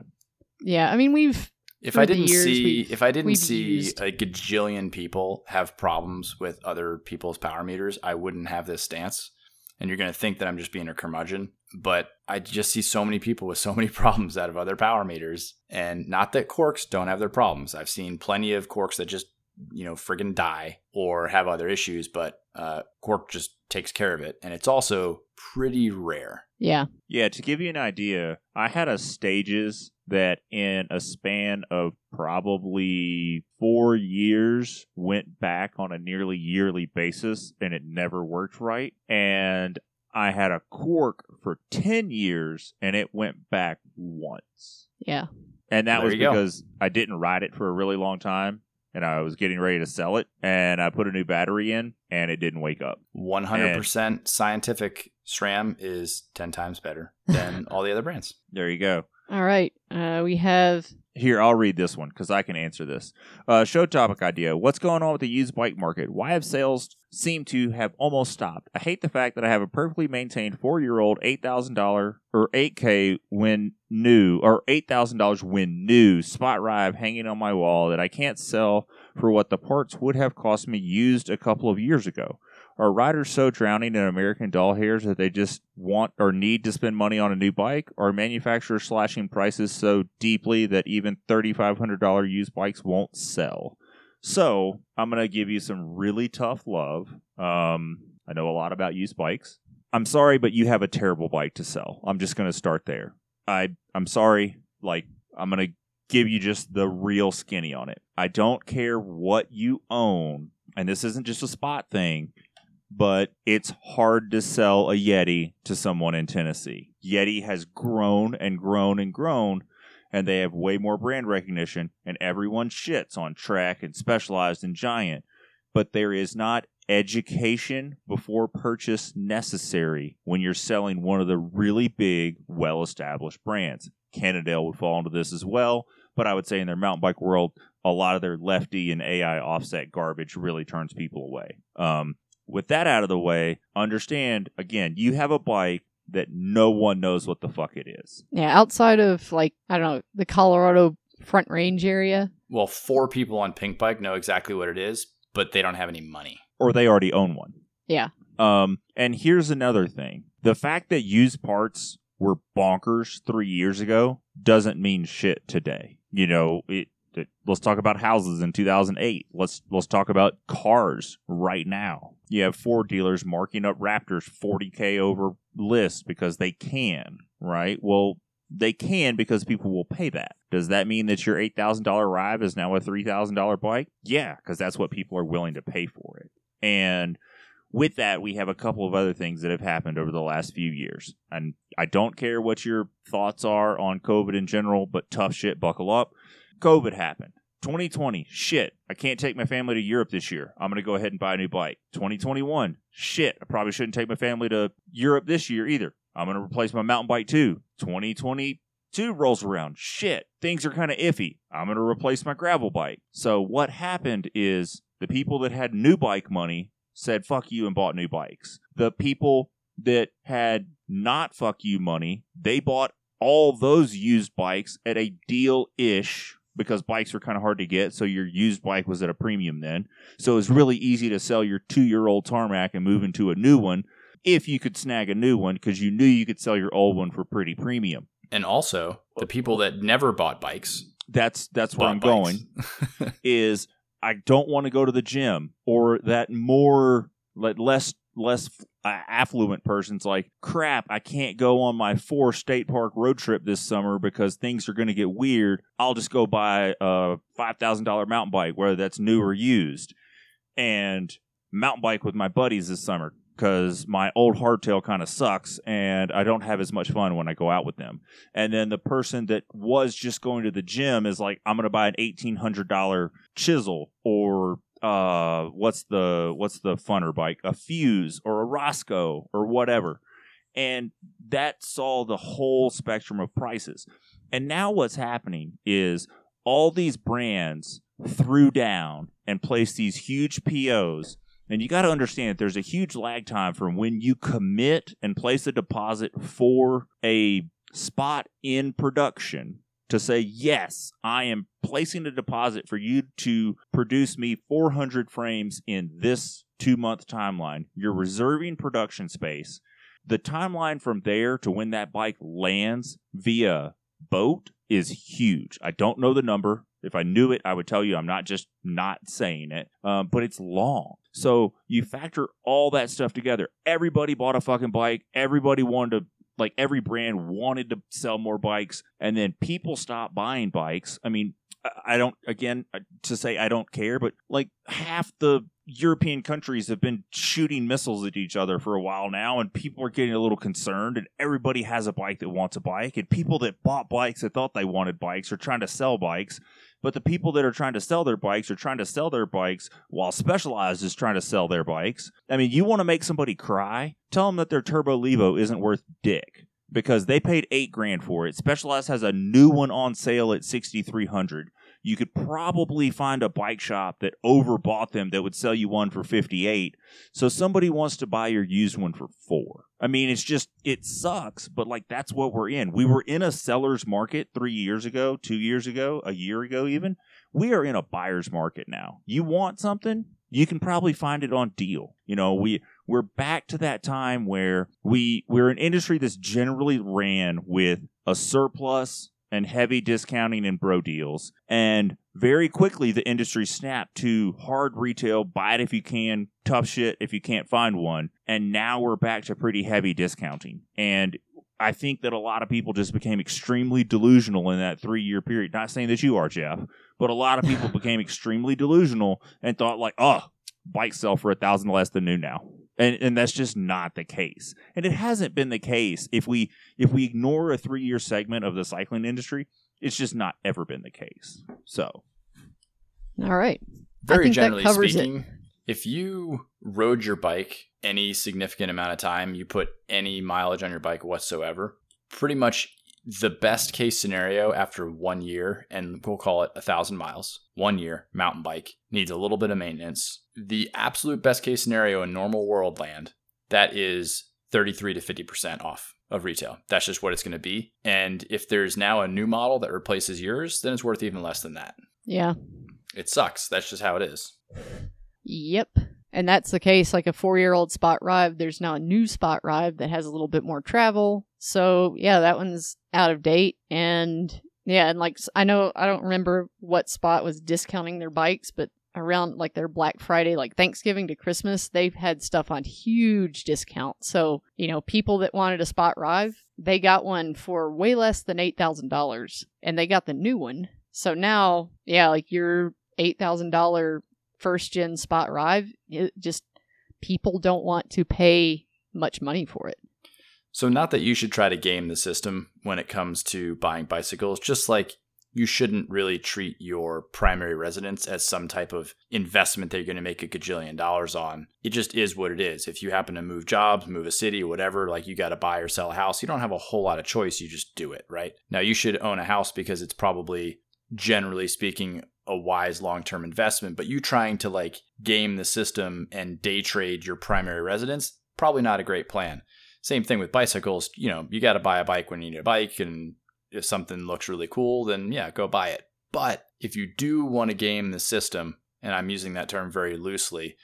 yeah, I mean we've If I didn't years, see, if I didn't see used- a gajillion people have problems with other people's power meters, I wouldn't have this stance. And you're going to think that I'm just being a curmudgeon, but I just see so many people with so many problems out of other power meters. And not that Quarqs don't have their problems. I've seen plenty of Quarqs that just, you know, friggin' die or have other issues, but uh, Quarq just takes care of it. And it's also pretty rare. Yeah. yeah. To give you an idea, I had a stages that in a span of probably four years went back on a nearly yearly basis, and it never worked right. And I had a Quarq for ten years, and it went back once. Yeah. And that There was you go. because I didn't ride it for a really long time and I was getting ready to sell it and I put a new battery in and it didn't wake up. 100% scientific SRAM is 10 times better than all the other brands. There you go. All right. Uh we have Here, I'll read this one because I can answer this. Uh, show topic idea. What's going on with the used bike market? Why have sales seem to have almost stopped? I hate the fact that I have a perfectly maintained four year old $8,000 or 8K when new, or $8,000 when new Spot Rive hanging on my wall that I can't sell for what the parts would have cost me used a couple of years ago. Are riders so drowning in American doll hairs that they just want or need to spend money on a new bike? Are manufacturers slashing prices so deeply that even $3,500 used bikes won't sell? So, I'm going to give you some really tough love. Um, I know a lot about used bikes. I'm sorry, but you have a terrible bike to sell. I'm just going to start there. I, I'm sorry. Like, I'm going to give you just the real skinny on it. I don't care what you own, and this isn't just a spot thing but it's hard to sell a Yeti to someone in Tennessee. Yeti has grown and grown and grown, and they have way more brand recognition, and everyone shits on Trek and Specialized and Giant. But there is not education before purchase necessary when you're selling one of the really big, well established brands. Cannondale would fall into this as well, but I would say in their mountain bike world, a lot of their lefty and AI offset garbage really turns people away. Um, with that out of the way, understand again, you have a bike that no one knows what the fuck it is. yeah, outside of like I don't know, the Colorado Front Range area. Well, four people on Pink Bike know exactly what it is, but they don't have any money. Or they already own one. Yeah. Um, and here's another thing. The fact that used parts were bonkers three years ago doesn't mean shit today. You know, it, it let's talk about houses in 2008. Let's let's talk about cars right now. You have Ford dealers marking up Raptors 40k over list because they can, right? Well, they can because people will pay that. Does that mean that your $8,000 Rive is now a $3,000 bike? Yeah, because that's what people are willing to pay for it. And with that, we have a couple of other things that have happened over the last few years. And I don't care what your thoughts are on COVID in general, but tough shit, buckle up. COVID happened. 2020, shit, I can't take my family to Europe this year. I'm going to go ahead and buy a new bike. 2021, shit, I probably shouldn't take my family to Europe this year either. I'm going to replace my mountain bike too. 2022, rolls around. Shit, things are kind of iffy. I'm going to replace my gravel bike. So what happened is the people that had new bike money said fuck you and bought new bikes. The people that had not fuck you money, they bought all those used bikes at a deal ish because bikes were kind of hard to get. So your used bike was at a premium then. So it was really easy to sell your two year old tarmac and move into a new one if you could snag a new one because you knew you could sell your old one for pretty premium. And also, the people that never bought bikes. That's that's where I'm bikes. going. is I don't want to go to the gym or that more like less less affluent person's like crap I can't go on my four state park road trip this summer because things are going to get weird I'll just go buy a $5000 mountain bike whether that's new or used and mountain bike with my buddies this summer because my old hardtail kind of sucks and I don't have as much fun when I go out with them. And then the person that was just going to the gym is like, I'm going to buy an eighteen hundred dollar chisel or uh, what's the what's the funner bike? A Fuse or a Roscoe or whatever. And that saw the whole spectrum of prices. And now what's happening is all these brands threw down and placed these huge POs and you got to understand that there's a huge lag time from when you commit and place a deposit for a spot in production to say, yes, I am placing a deposit for you to produce me 400 frames in this two month timeline. You're reserving production space. The timeline from there to when that bike lands via boat is huge. I don't know the number. If I knew it, I would tell you. I'm not just not saying it, um, but it's long. So you factor all that stuff together. Everybody bought a fucking bike. Everybody wanted to, like, every brand wanted to sell more bikes. And then people stopped buying bikes. I mean, I- don't, again, uh, to say I don't care, but like half the European countries have been shooting missiles at each other for a while now, and people are getting a little concerned. And everybody has a bike that wants a bike, and people that bought bikes that thought they wanted bikes are trying to sell bikes. But the people that are trying to sell their bikes are trying to sell their bikes while Specialized is trying to sell their bikes. I mean, you want to make somebody cry? Tell them that their Turbo Levo isn't worth dick because they paid eight grand for it. Specialized has a new one on sale at sixty three hundred. You could probably find a bike shop that overbought them that would sell you one for fifty eight. So somebody wants to buy your used one for four. I mean, it's just it sucks, but like that's what we're in. We were in a seller's market three years ago, two years ago, a year ago, even. We are in a buyer's market now. You want something, you can probably find it on deal. You know, we we're back to that time where we we're an industry that's generally ran with a surplus and heavy discounting and bro deals and very quickly the industry snapped to hard retail buy it if you can tough shit if you can't find one and now we're back to pretty heavy discounting and I think that a lot of people just became extremely delusional in that three year period. Not saying that you are, Jeff, but a lot of people became extremely delusional and thought like, oh, bikes sell for a thousand less than new now. And and that's just not the case. And it hasn't been the case if we if we ignore a three year segment of the cycling industry, it's just not ever been the case. So All right. Very generally covers it. speaking, if you rode your bike any significant amount of time, you put any mileage on your bike whatsoever, pretty much the best case scenario after one year, and we'll call it a thousand miles, one year, mountain bike needs a little bit of maintenance. The absolute best case scenario in normal world land, that is 33 to 50% off of retail. That's just what it's going to be. And if there's now a new model that replaces yours, then it's worth even less than that. Yeah. It sucks. That's just how it is. Yep. And that's the case. Like a four year old Spot Rive, there's now a new Spot Rive that has a little bit more travel. So, yeah, that one's out of date. And yeah, and like I know, I don't remember what Spot was discounting their bikes, but around like their Black Friday, like Thanksgiving to Christmas, they've had stuff on huge discount. So, you know, people that wanted a Spot Rive, they got one for way less than $8,000 and they got the new one. So now, yeah, like your $8,000 first gen Spot Rive, it just people don't want to pay much money for it. So, not that you should try to game the system when it comes to buying bicycles, just like you shouldn't really treat your primary residence as some type of investment that you're going to make a gajillion dollars on. It just is what it is. If you happen to move jobs, move a city, whatever, like you got to buy or sell a house, you don't have a whole lot of choice. You just do it, right? Now, you should own a house because it's probably, generally speaking, a wise long term investment, but you trying to like game the system and day trade your primary residence, probably not a great plan. Same thing with bicycles. You know, you got to buy a bike when you need a bike, and if something looks really cool, then yeah, go buy it. But if you do want to game the system, and I'm using that term very loosely,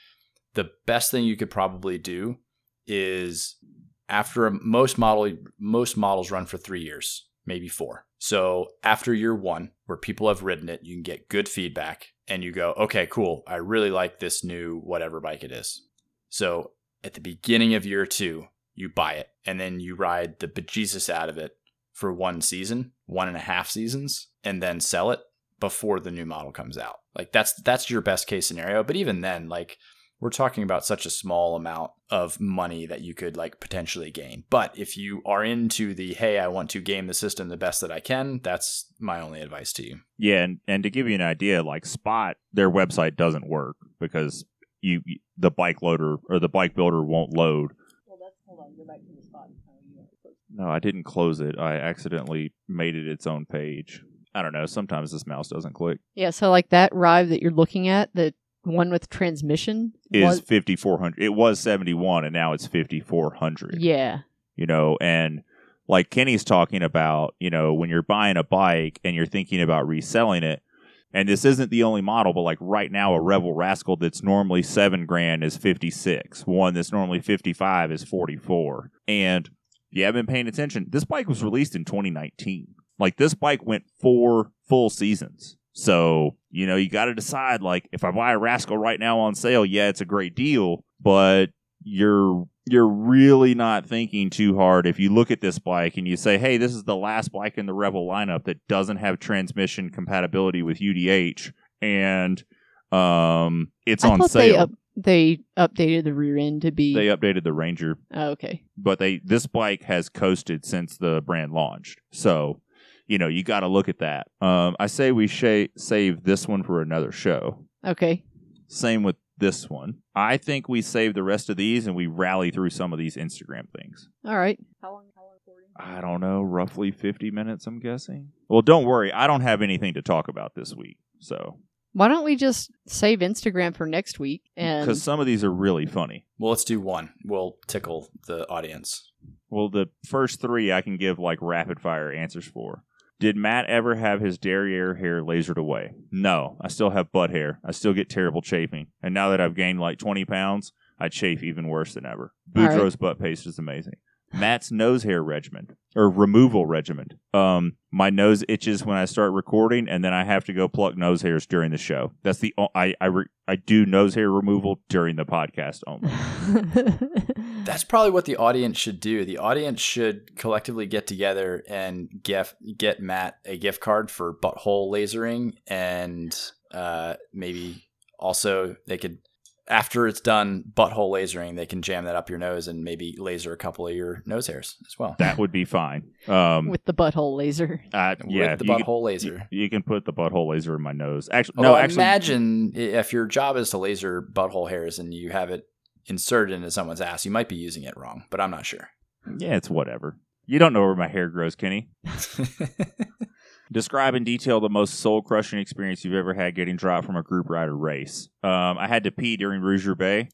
the best thing you could probably do is after most model most models run for three years, maybe four. So after year one, where people have ridden it, you can get good feedback, and you go, okay, cool, I really like this new whatever bike it is. So at the beginning of year two, you buy it, and then you ride the bejesus out of it for one season, one and a half seasons, and then sell it before the new model comes out. Like that's that's your best case scenario. But even then, like we're talking about such a small amount of money that you could like potentially gain. But if you are into the hey, I want to game the system the best that I can, that's my only advice to you. Yeah, and, and to give you an idea, like Spot, their website doesn't work because you the bike loader or the bike builder won't load. Well, that's hold on. Go back to the spot. No, I didn't close it. I accidentally made it its own page. I don't know. Sometimes this mouse doesn't click. Yeah, so like that ride that you're looking at, the one with transmission Is was- 5400. It was 71 and now it's 5400. yeah. you know, and like Kenny's talking about, you know, when you're buying a bike and you're thinking about reselling it, and this isn't the only model, but like right now, a Revel Rascal that's normally seven grand is 56. One that's normally 55 is 44. And you haven't been paying attention, this bike was released in 2019. Like this bike went four full seasons. So, you know, you got to decide like if I buy a Rascal right now on sale, yeah, it's a great deal, but you're you're really not thinking too hard if you look at this bike and you say, "Hey, this is the last bike in the Revel lineup that doesn't have transmission compatibility with UDH and um it's I on sale." They updated the rear end to be. they updated the Ranger, oh, okay. but they this bike has coasted since the brand launched. So, you know, you got to look at that. Um I say we sh- save this one for another show. Okay. Same with this one. I think we save the rest of these and we rally through some of these Instagram things. All right. How long? How long recording? I don't know, roughly 50 minutes, I'm guessing. Well, don't worry. I don't have anything to talk about this week. So, Why don't we just save Instagram for next week? And because some of these are really funny. Well, let's do one. We'll tickle the audience. Well, the first three I can give like rapid fire answers for. Did Matt ever have his derriere hair lasered away? No. I still have butt hair. I still get terrible chafing. And now that I've gained like 20 pounds, I chafe even worse than ever. All right. Boudreaux's butt paste is amazing. Matt's nose hair regimen or removal regimen. Um, my nose itches when I start recording, and then I have to go pluck nose hairs during the show. That's the o- I I, re- I do nose hair removal during the podcast only. That's probably what the audience should do. The audience should collectively get together and get get Matt a gift card for butthole lasering, and uh, maybe also they could, after it's done butthole lasering, they can jam that up your nose and maybe laser a couple of your nose hairs as well. That would be fine. Um, with the butthole laser. uh, yeah, with the you can- butthole laser. You, you can put the butthole laser in my nose. Actually, Although no, actually, imagine if your job is to laser butthole hairs and you have it inserted into someone's ass, you might be using it wrong, but I'm not sure. yeah, it's whatever. You don't know where my hair grows, Kenny. Describe in detail the most soul crushing experience you've ever had getting dropped from a group ride or race. Um, I had to pee during Rouge Roubaix,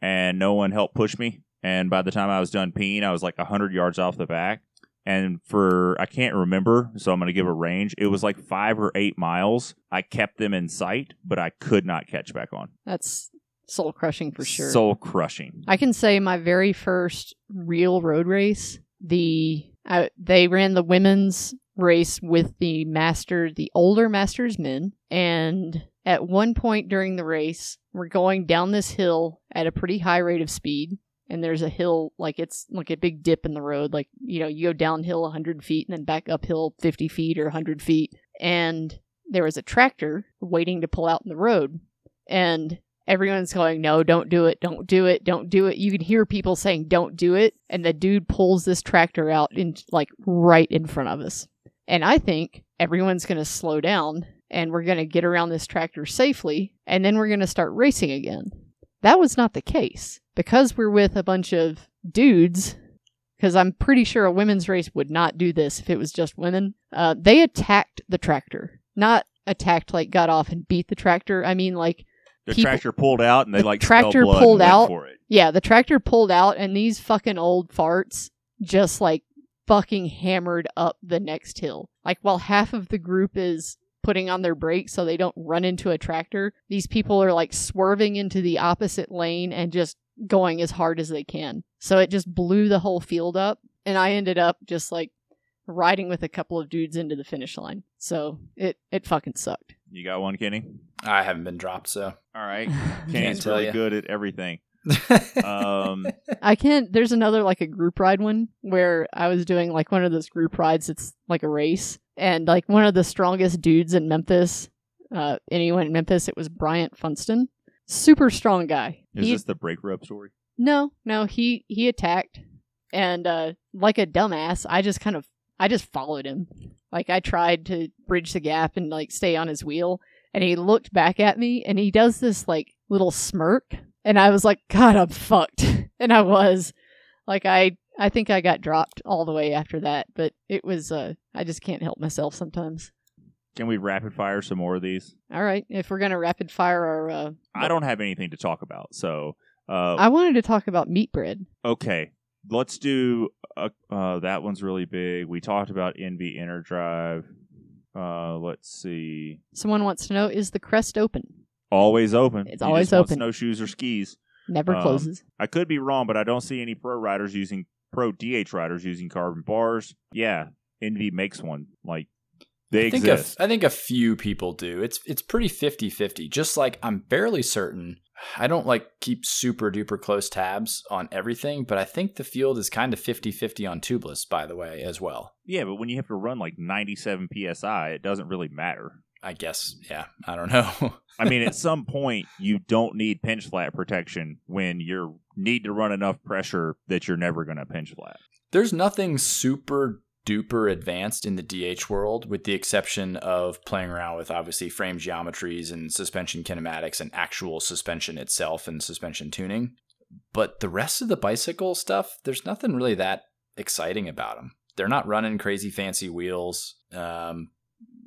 and no one helped push me. And by the time I was done peeing, I was like 100 yards off the back. And for, I can't remember, so I'm going to give a range. It was like five or eight miles. I kept them in sight, but I could not catch back on. That's soul crushing for sure. Soul crushing. I can say my very first real road race, the I, they ran the women's race with the master, the older masters men, and at one point during the race, we're going down this hill at a pretty high rate of speed. And there's a hill, like it's like a big dip in the road. Like, you know, you go downhill 100 feet and then back uphill 50 feet or 100 feet. And there was a tractor waiting to pull out in the road. And everyone's going, no, don't do it, don't do it, don't do it. You can hear people saying, don't do it. And the dude pulls this tractor out in like right in front of us. And I think everyone's going to slow down and we're going to get around this tractor safely and then we're going to start racing again. That was not the case. Because we're with a bunch of dudes, because I'm pretty sure a women's race would not do this if it was just women, uh, they attacked the tractor. Not attacked like got off and beat the tractor. I mean, like, The people- tractor pulled out and they the like tractor pulled and went out. for it. yeah, the tractor pulled out and these fucking old farts just like fucking hammered up the next hill. Like while half of the group is putting on their brakes so they don't run into a tractor, these people are like swerving into the opposite lane and just going as hard as they can. So it just blew the whole field up and I ended up just like riding with a couple of dudes into the finish line. So it it fucking sucked. You got one, Kenny? I haven't been dropped, so. All right. Can't Kenny's tell really ya. good at everything. Um, I can't. There's another like a group ride one where I was doing like one of those group rides. It's like a race, and like one of the strongest dudes in Memphis. Uh, anyone in Memphis, it was Bryant Funston, super strong guy. is He- this the break rope story? no, no, he he attacked, and uh, like a dumbass, I just kind of I just followed him. Like I tried to bridge the gap and like stay on his wheel, and he looked back at me, and he does this like little smirk, and I was like, God, I'm fucked, and I was like, I I think I got dropped all the way after that, but it was uh, I just can't help myself sometimes. Can we rapid fire some more of these? All right, if we're gonna rapid fire our, uh, I don't have anything to talk about. So, uh, I wanted to talk about meat bread. okay, let's do. Uh, uh, that one's really big. We talked about ENVE Inner Drive. Uh, let's see. Someone wants to know: Is the crest open? Always open. It's You always just want open. Snowshoes or skis. Never Um, closes. I could be wrong, but I don't see any pro riders using pro DH riders using carbon bars. Yeah, ENVE makes one. Like they I think, a, exist. I think a few people do. It's it's pretty 50-50. Just like I'm barely certain. I don't like keep super duper close tabs on everything, but I think the field is kind of 50-50 on tubeless, by the way, as well. yeah, but when you have to run like 97 psi, it doesn't really matter. I guess, yeah. I don't know. I mean, at some point, you don't need pinch flat protection when you need to run enough pressure that you're never going to pinch flat. There's nothing super duper advanced in the DH world, with the exception of playing around with obviously frame geometries and suspension kinematics and actual suspension itself and suspension tuning. But the rest of the bicycle stuff, there's nothing really that exciting about them. They're not running crazy fancy wheels. Um,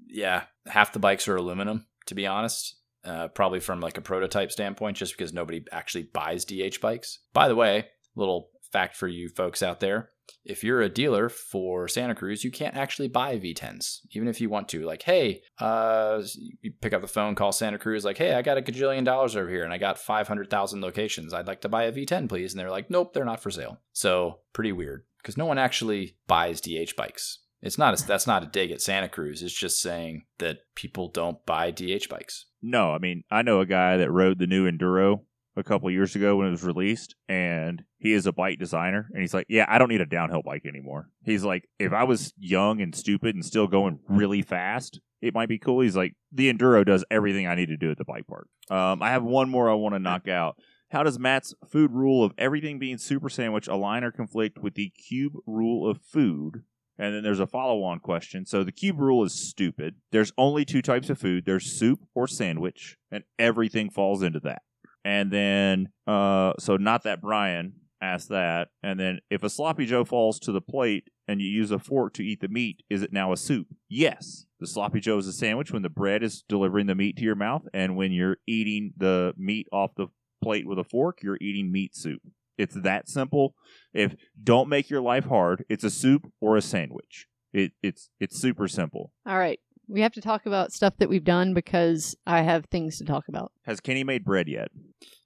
yeah, half the bikes are aluminum, to be honest. Uh, probably from like a prototype standpoint, just because nobody actually buys DH bikes. By the way, little fact for you folks out there: if you're a dealer for Santa Cruz, you can't actually buy V10s, even if you want to. Like, hey, uh, you pick up the phone, call Santa Cruz, like, hey, I got a gajillion dollars over here, and I got five hundred thousand locations. I'd like to buy a V10, please. And they're like, nope, they're not for sale. So pretty weird because no one actually buys DH bikes. It's not a, that's not a dig at Santa Cruz. It's just saying that people don't buy DH bikes. No, I mean, I know a guy that rode the new Enduro a couple years ago when it was released, and he is a bike designer. And he's like, Yeah, I don't need a downhill bike anymore. He's like, If I was young and stupid and still going really fast, it might be cool. He's like, The Enduro does everything I need to do at the bike park. Um, I have one more I want to knock out. How does Matt's food rule of everything being super sandwich align or conflict with the cube rule of food? And then there's a follow on question. So the cube rule is stupid. There's only two types of food there's soup or sandwich, and everything falls into that. And then, uh, so not that Brian asked that. And then, if a sloppy Joe falls to the plate and you use a fork to eat the meat, is it now a soup? Yes. The sloppy Joe is a sandwich when the bread is delivering the meat to your mouth, and when you're eating the meat off the plate with a fork, you're eating meat soup. It's that simple. If don't make your life hard, it's a soup or a sandwich. It, it's it's super simple. All right. We have to talk about stuff that we've done because I have things to talk about. Has Kenny made bread yet?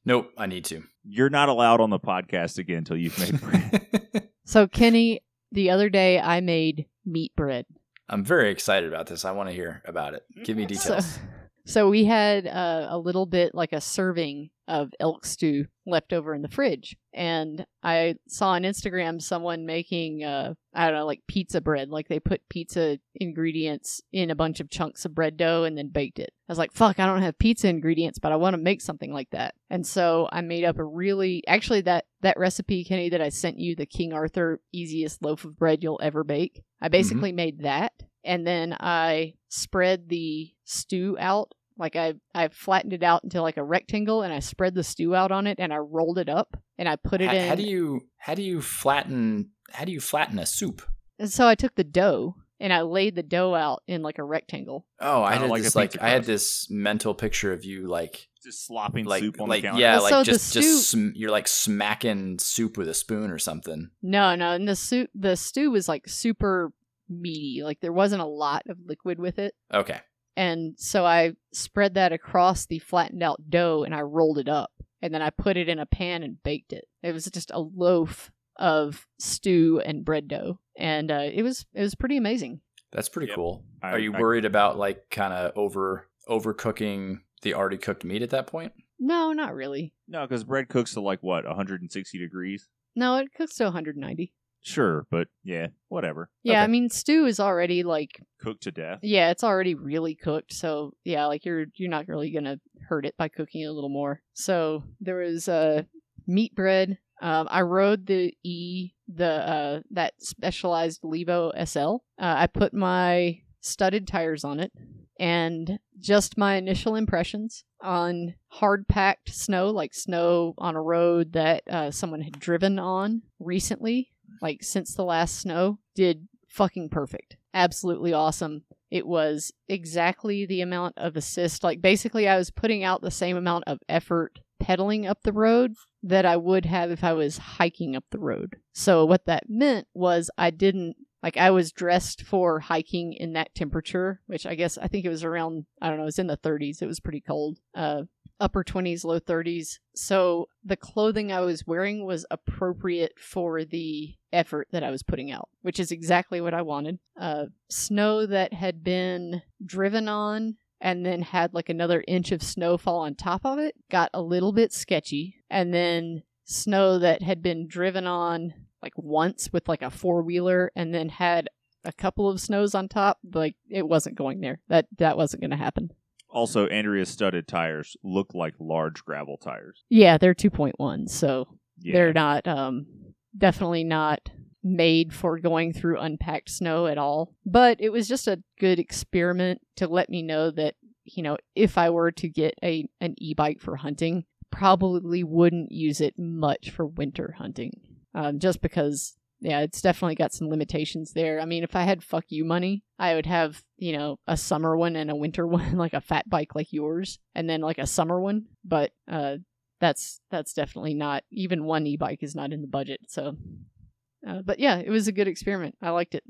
Nope, I need to. You're not allowed on the podcast again until you've made bread. So, Kenny, the other day I made meat bread. I'm very excited about this. I want to hear about it. Give me So, details. so we had uh, a little bit like a serving of elk stew left over in the fridge. And I saw on Instagram someone making, uh, I don't know, like pizza bread. Like they put pizza ingredients in a bunch of chunks of bread dough and then baked it. I was like, fuck, I don't have pizza ingredients, but I want to make something like that. And so I made up a really, actually, that, that recipe, Kenny, that I sent you, the King Arthur easiest loaf of bread you'll ever bake. I basically made that and then I spread the stew out. Like I, I flattened it out into like a rectangle, and I spread the stew out on it, and I rolled it up, and I put it How, in. how do you how do you flatten how do you flatten a soup? And so I took the dough and I laid the dough out in like a rectangle. Oh, I Kinda had like this like I had this mental picture of you like Just slopping like soup on like the counter. yeah Well, like so the just just sm- you're like smacking soup with a spoon or something. No, no, and the soup, the stew was like super meaty. Like there wasn't a lot of liquid with it. Okay. And so I spread that across the flattened out dough and I rolled it up. And then I put it in a pan and baked it. It was just a loaf of stew and bread dough. And uh, it was it was pretty amazing. That's pretty Yep. cool. I- Are you I- worried about like kind of over overcooking the already cooked meat at that point? No, not really. No, because bread cooks to like what 160 degrees. No, it cooks to 190. Sure, but yeah, whatever. Yeah, I mean stew is already like Cooked to death. yeah, it's already really cooked. So yeah, like you're you're not really gonna hurt it by cooking it a little more. So there was uh meat bread. Um, I rode the E the uh that specialized Levo SL. Uh, I put my studded tires on it and just my initial impressions on hard packed snow, like snow on a road that uh, someone had driven on recently, like since the last snow, did fucking perfect. Absolutely awesome. It was exactly the amount of assist. Like basically, I was putting out the same amount of effort pedaling up the road that I would have if I was hiking up the road. So what that meant was I didn't like I was dressed for hiking in that temperature, which I guess I think it was around I don't know, it was in the 30s. It was pretty cold. Uh upper 20s, low 30s. So the clothing I was wearing was appropriate for the effort that I was putting out, which is exactly what I wanted. Uh snow that had been driven on and then had like another inch of snowfall on top of it got a little bit sketchy and then snow that had been driven on like once with like a four-wheeler and then had a couple of snows on top like it wasn't going there that that wasn't going to happen Also, Andrea's studded tires look like large gravel tires. yeah they're 2.1 so Yeah. they're not um definitely not made for going through unpacked snow at all. But it was just a good experiment to let me know that you know if i were to get a an e-bike for hunting probably wouldn't use it much for winter hunting. Um, just because yeah it's definitely got some limitations there. I mean if i had fuck you money i would have you know a summer one and a winter one like a fat bike like yours and then like a summer one. But uh that's that's definitely not even one e-bike is not in the budget so uh, but yeah it was a good experiment. I liked it.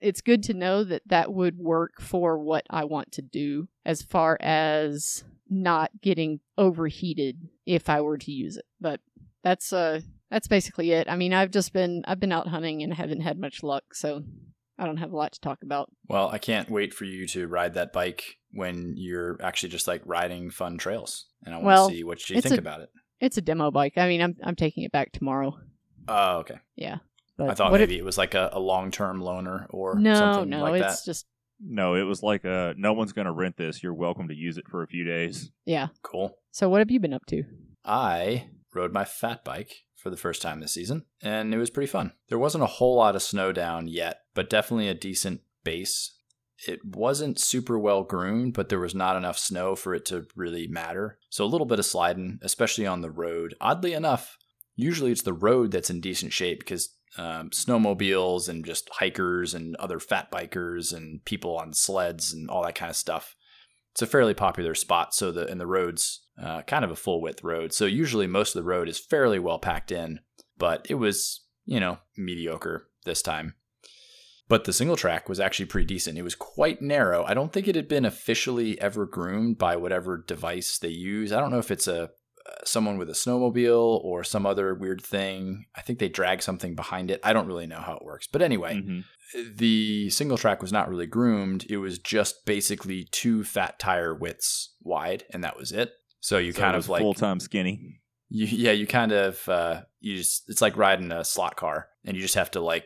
It's good to know that that would work for what i want to do as far as not getting overheated if i were to use it but that's uh that's basically it. I mean i've just been i've been out hunting and haven't had much luck so i don't have a lot to talk about. Well, I can't wait for you to ride that bike when you're actually just like riding fun trails, and I want Well, to see what you think a- about it. it's a demo bike i mean i'm, I'm taking it back tomorrow Oh, okay. yeah but I thought what maybe it, was like a, a long term loaner or no something no like it's just No, it was like a no one's going to rent this. You're welcome to use it for a few days. yeah Cool. so what have you been up to I rode my fat bike for the first time this season, and it was pretty fun. There wasn't a whole lot of snow down yet, but definitely a decent base. It wasn't super well groomed, but there was not enough snow for it to really matter. So a little bit of sliding, especially on the road. Oddly enough, usually it's the road that's in decent shape because um, snowmobiles and just hikers and other fat bikers and people on sleds and all that kind of stuff it's a fairly popular spot so the and the roads uh, kind of a full width road so usually most of the road is fairly well packed in but it was you know mediocre this time but the single track was actually pretty decent it was quite narrow i don't think it had been officially ever groomed by whatever device they use i don't know if it's a uh, someone with a snowmobile or some other weird thing i think they drag something behind it i don't really know how it works but anyway Mhm. the single track was not really groomed. It was just basically two fat tire widths wide, and that was it. So you So kind of like, full time skinny. you, yeah, you kind of, uh, you just, it's like riding a slot car, and you just have to like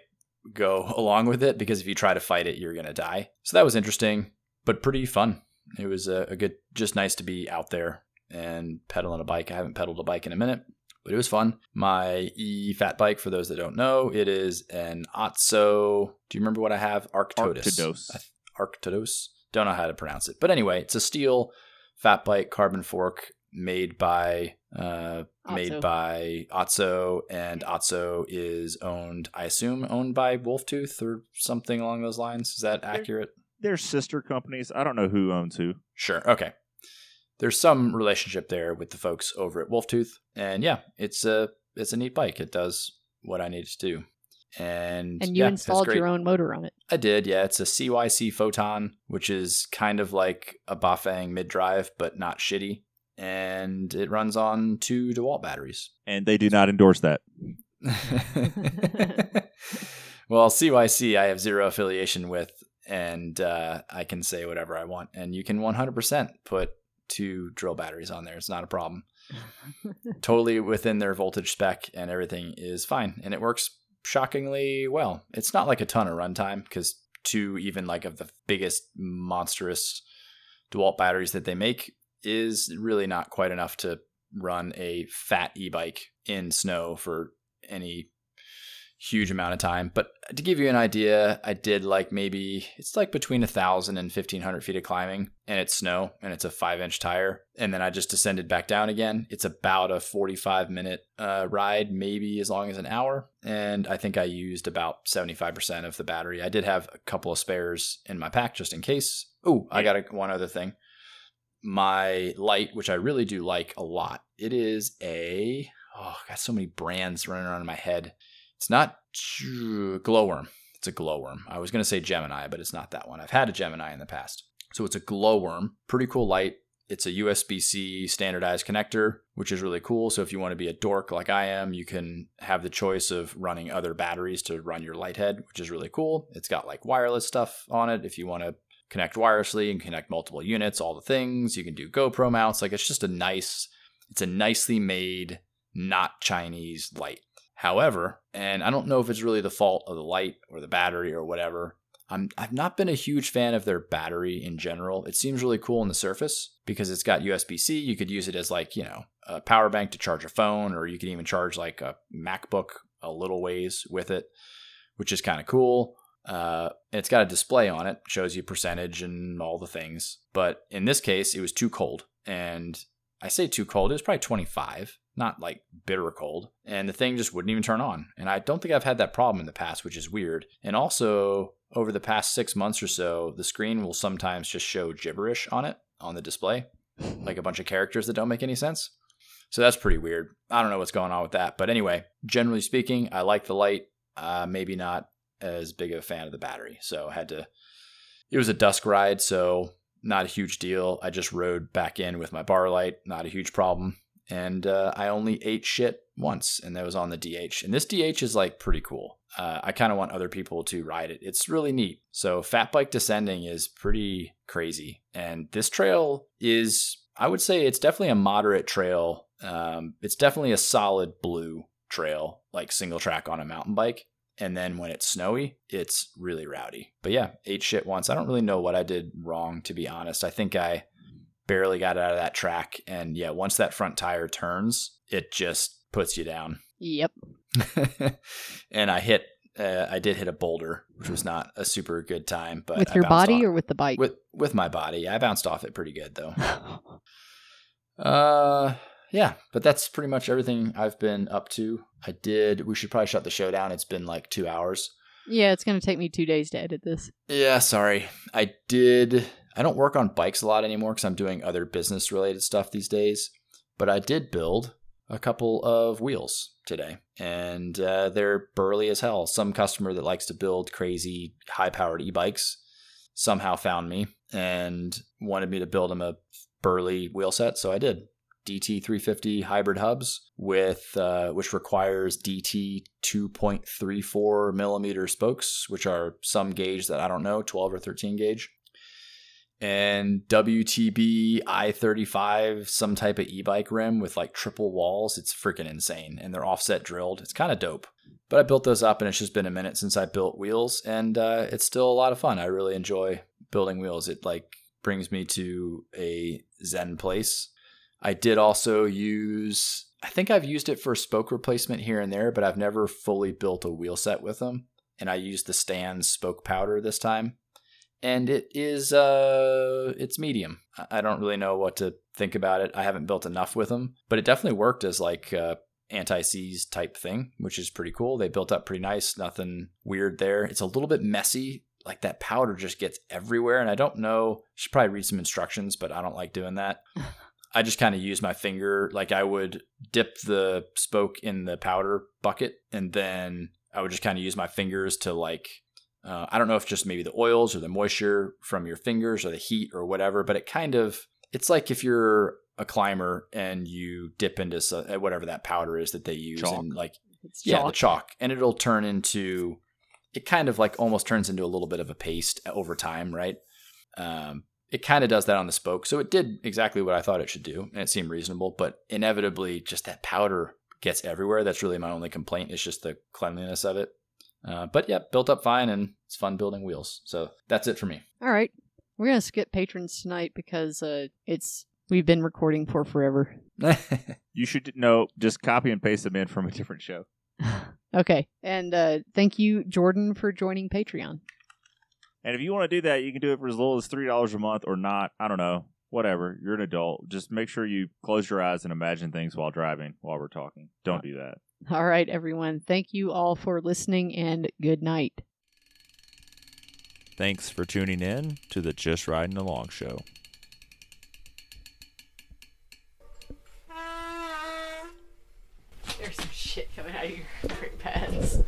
go along with it because if you try to fight it, you're gonna die. So that was interesting, but pretty fun. It was a, a good, just nice to be out there and pedaling a bike. I haven't pedaled a bike in a minute, but it was fun. My e fat bike, for those that don't know, it is an Otso. Do you remember what I have? Arctodus. Arctodos. Arctodus. Don't know how to pronounce it, but anyway, it's a steel fat bike carbon fork made by uh, made by Otso, and Otso is owned, I assume, owned by Wolftooth or something along those lines. Is that accurate? They're sister companies. I don't know who owns who. Sure. Okay. There's some relationship there with the folks over at Wolftooth, and yeah, it's a it's a neat bike. It does what I need it to do, and And you yeah, installed your own motor on it. I did. Yeah, it's a CYC Photon, which is kind of like a Bafang mid drive, but not shitty, and it runs on two DeWalt batteries. And they do not endorse that. well, CYC I have zero affiliation with, and uh, I can say whatever I want, and you can 100% put two drill batteries on there. It's not a problem. totally within their voltage spec, and everything is fine, and it works shockingly well. It's not like a ton of runtime because two even like of the biggest monstrous DeWalt batteries that they make is really not quite enough to run a fat e-bike in snow for any huge amount of time. But to give you an idea, I did like maybe it's like between a thousand and fifteen hundred feet of climbing, and it's snow, and it's a five inch tire, and then I just descended back down again. It's about a forty five minute uh, ride, maybe as long as an hour, and I think I used about seventy five percent of the battery. I did have a couple of spares in my pack just in case. Oh, I got a, one other thing. My light, which I really do like a lot, it is a oh, got so many brands running around in my head. It's not Gloworm. It's a Gloworm. I was going to say Gemini, but it's not that one. I've had a Gemini in the past. So it's a Gloworm. Pretty cool light. It's a USB C standardized connector, which is really cool. So if you want to be a dork like I am, you can have the choice of running other batteries to run your light head, which is really cool. It's got like wireless stuff on it if you want to connect wirelessly and connect multiple units, all the things. You can do GoPro mounts. Like it's just a nice, it's a nicely made, not Chinese light. However, and I don't know if it's really the fault of the light or the battery or whatever. I'm I've not been a huge fan of their battery in general. It seems really cool on the surface because it's got USB-C. You could use it as like, you know, a power bank to charge a phone or you can even charge like a MacBook a little ways with it, which is kind of cool. Uh, and it's got a display on it, shows you percentage and all the things. But in this case, it was too cold. And I say too cold, it was probably 25, not like bitter cold. And the thing just wouldn't even turn on. And I don't think I've had that problem in the past, which is weird. And also, over the past six months or so, the screen will sometimes just show gibberish on it on the display, like a bunch of characters that don't make any sense. So that's pretty weird. I don't know what's going on with that. But anyway, generally speaking, I like the light. Uh, maybe not as big of a fan of the battery. So I had to, it was a dusk ride. So not a huge deal. I just rode back in with my bar light, not a huge problem. And uh, I only ate shit once, and that was on the DH. And this DH is like pretty cool. Uh, I kind of want other people to ride it. It's really neat. So, fat bike descending is pretty crazy. And this trail is, I would say, it's definitely a moderate trail. Um, it's definitely a solid blue trail, like single track on a mountain bike. And then when it's snowy, it's really rowdy. But yeah, ate shit once. I don't really know what I did wrong, to be honest. I think I barely got out of that track. And yeah, once that front tire turns, it just puts you down. Yep. and I hit, uh, I did hit a boulder, which was not a super good time. But with I your body off- or with the bike? with with my body? I bounced off it pretty good though. Uh, yeah, but that's pretty much everything I've been up to. I did. We should probably shut the show down. It's been like two hours. yeah, it's going to take me two days to edit this. Yeah, sorry. I did. I don't work on bikes a lot anymore because I'm doing other business related stuff these days. But I did build a couple of wheels today, and uh, they're burly as hell. Some customer that likes to build crazy high powered e bikes somehow found me and wanted me to build him a burly wheel set, so I did. DT 350 hybrid hubs with uh, which requires DT 2.34 millimeter spokes, which are some gauge that I don't know, 12 or 13 gauge, and WTB i35, some type of e-bike rim with like triple walls. It's freaking insane, and they're offset drilled. It's kind of dope. But I built those up, and it's just been a minute since I built wheels, and uh, it's still a lot of fun. I really enjoy building wheels. It like brings me to a zen place. I did also use, I think I've used it for spoke replacement here and there, but I've never fully built a wheel set with them. And I used the Stan's spoke powder this time. And it is, uh, it's medium. I- I don't really know what to think about it. I haven't built enough with them, but it definitely worked as like uh, anti-seize type thing, which is pretty cool. They built up pretty nice, nothing weird there. It's a little bit messy. Like that powder just gets everywhere, and I don't know. Should probably read some instructions, but I don't like doing that. I just kind of use my finger. Like I would dip the spoke in the powder bucket, and then I would just kind of use my fingers to like. Uh, I don't know if just maybe the oils or the moisture from your fingers or the heat or whatever, but it kind of it's like if you're a climber and you dip into so- uh, whatever that powder is that they use Chalk. and like It's yeah the chalk. chalk and it'll turn into it kind of like almost turns into a little bit of a paste over time right um, it kind of does that on the spoke so it did exactly what i thought it should do and it seemed reasonable but inevitably just that powder gets everywhere that's really my only complaint It's just the cleanliness of it uh, but yeah built up fine and it's fun building wheels so that's it for me All right. We're going to skip patrons tonight because uh, it's we've been recording for forever. You should know. Just copy and paste them in from a different show. okay. And uh, thank you, Jordan, for joining Patreon. And if you want to do that, you can do it for as little as three dollars a month, or not. I don't know. Whatever. You're an adult. Just make sure you close your eyes and imagine things while driving while we're talking. Don't do that. All right, everyone. Thank you all for listening and good night. Thanks for tuning in to the Just Riding Along show. There's some shit coming out of your brake pads.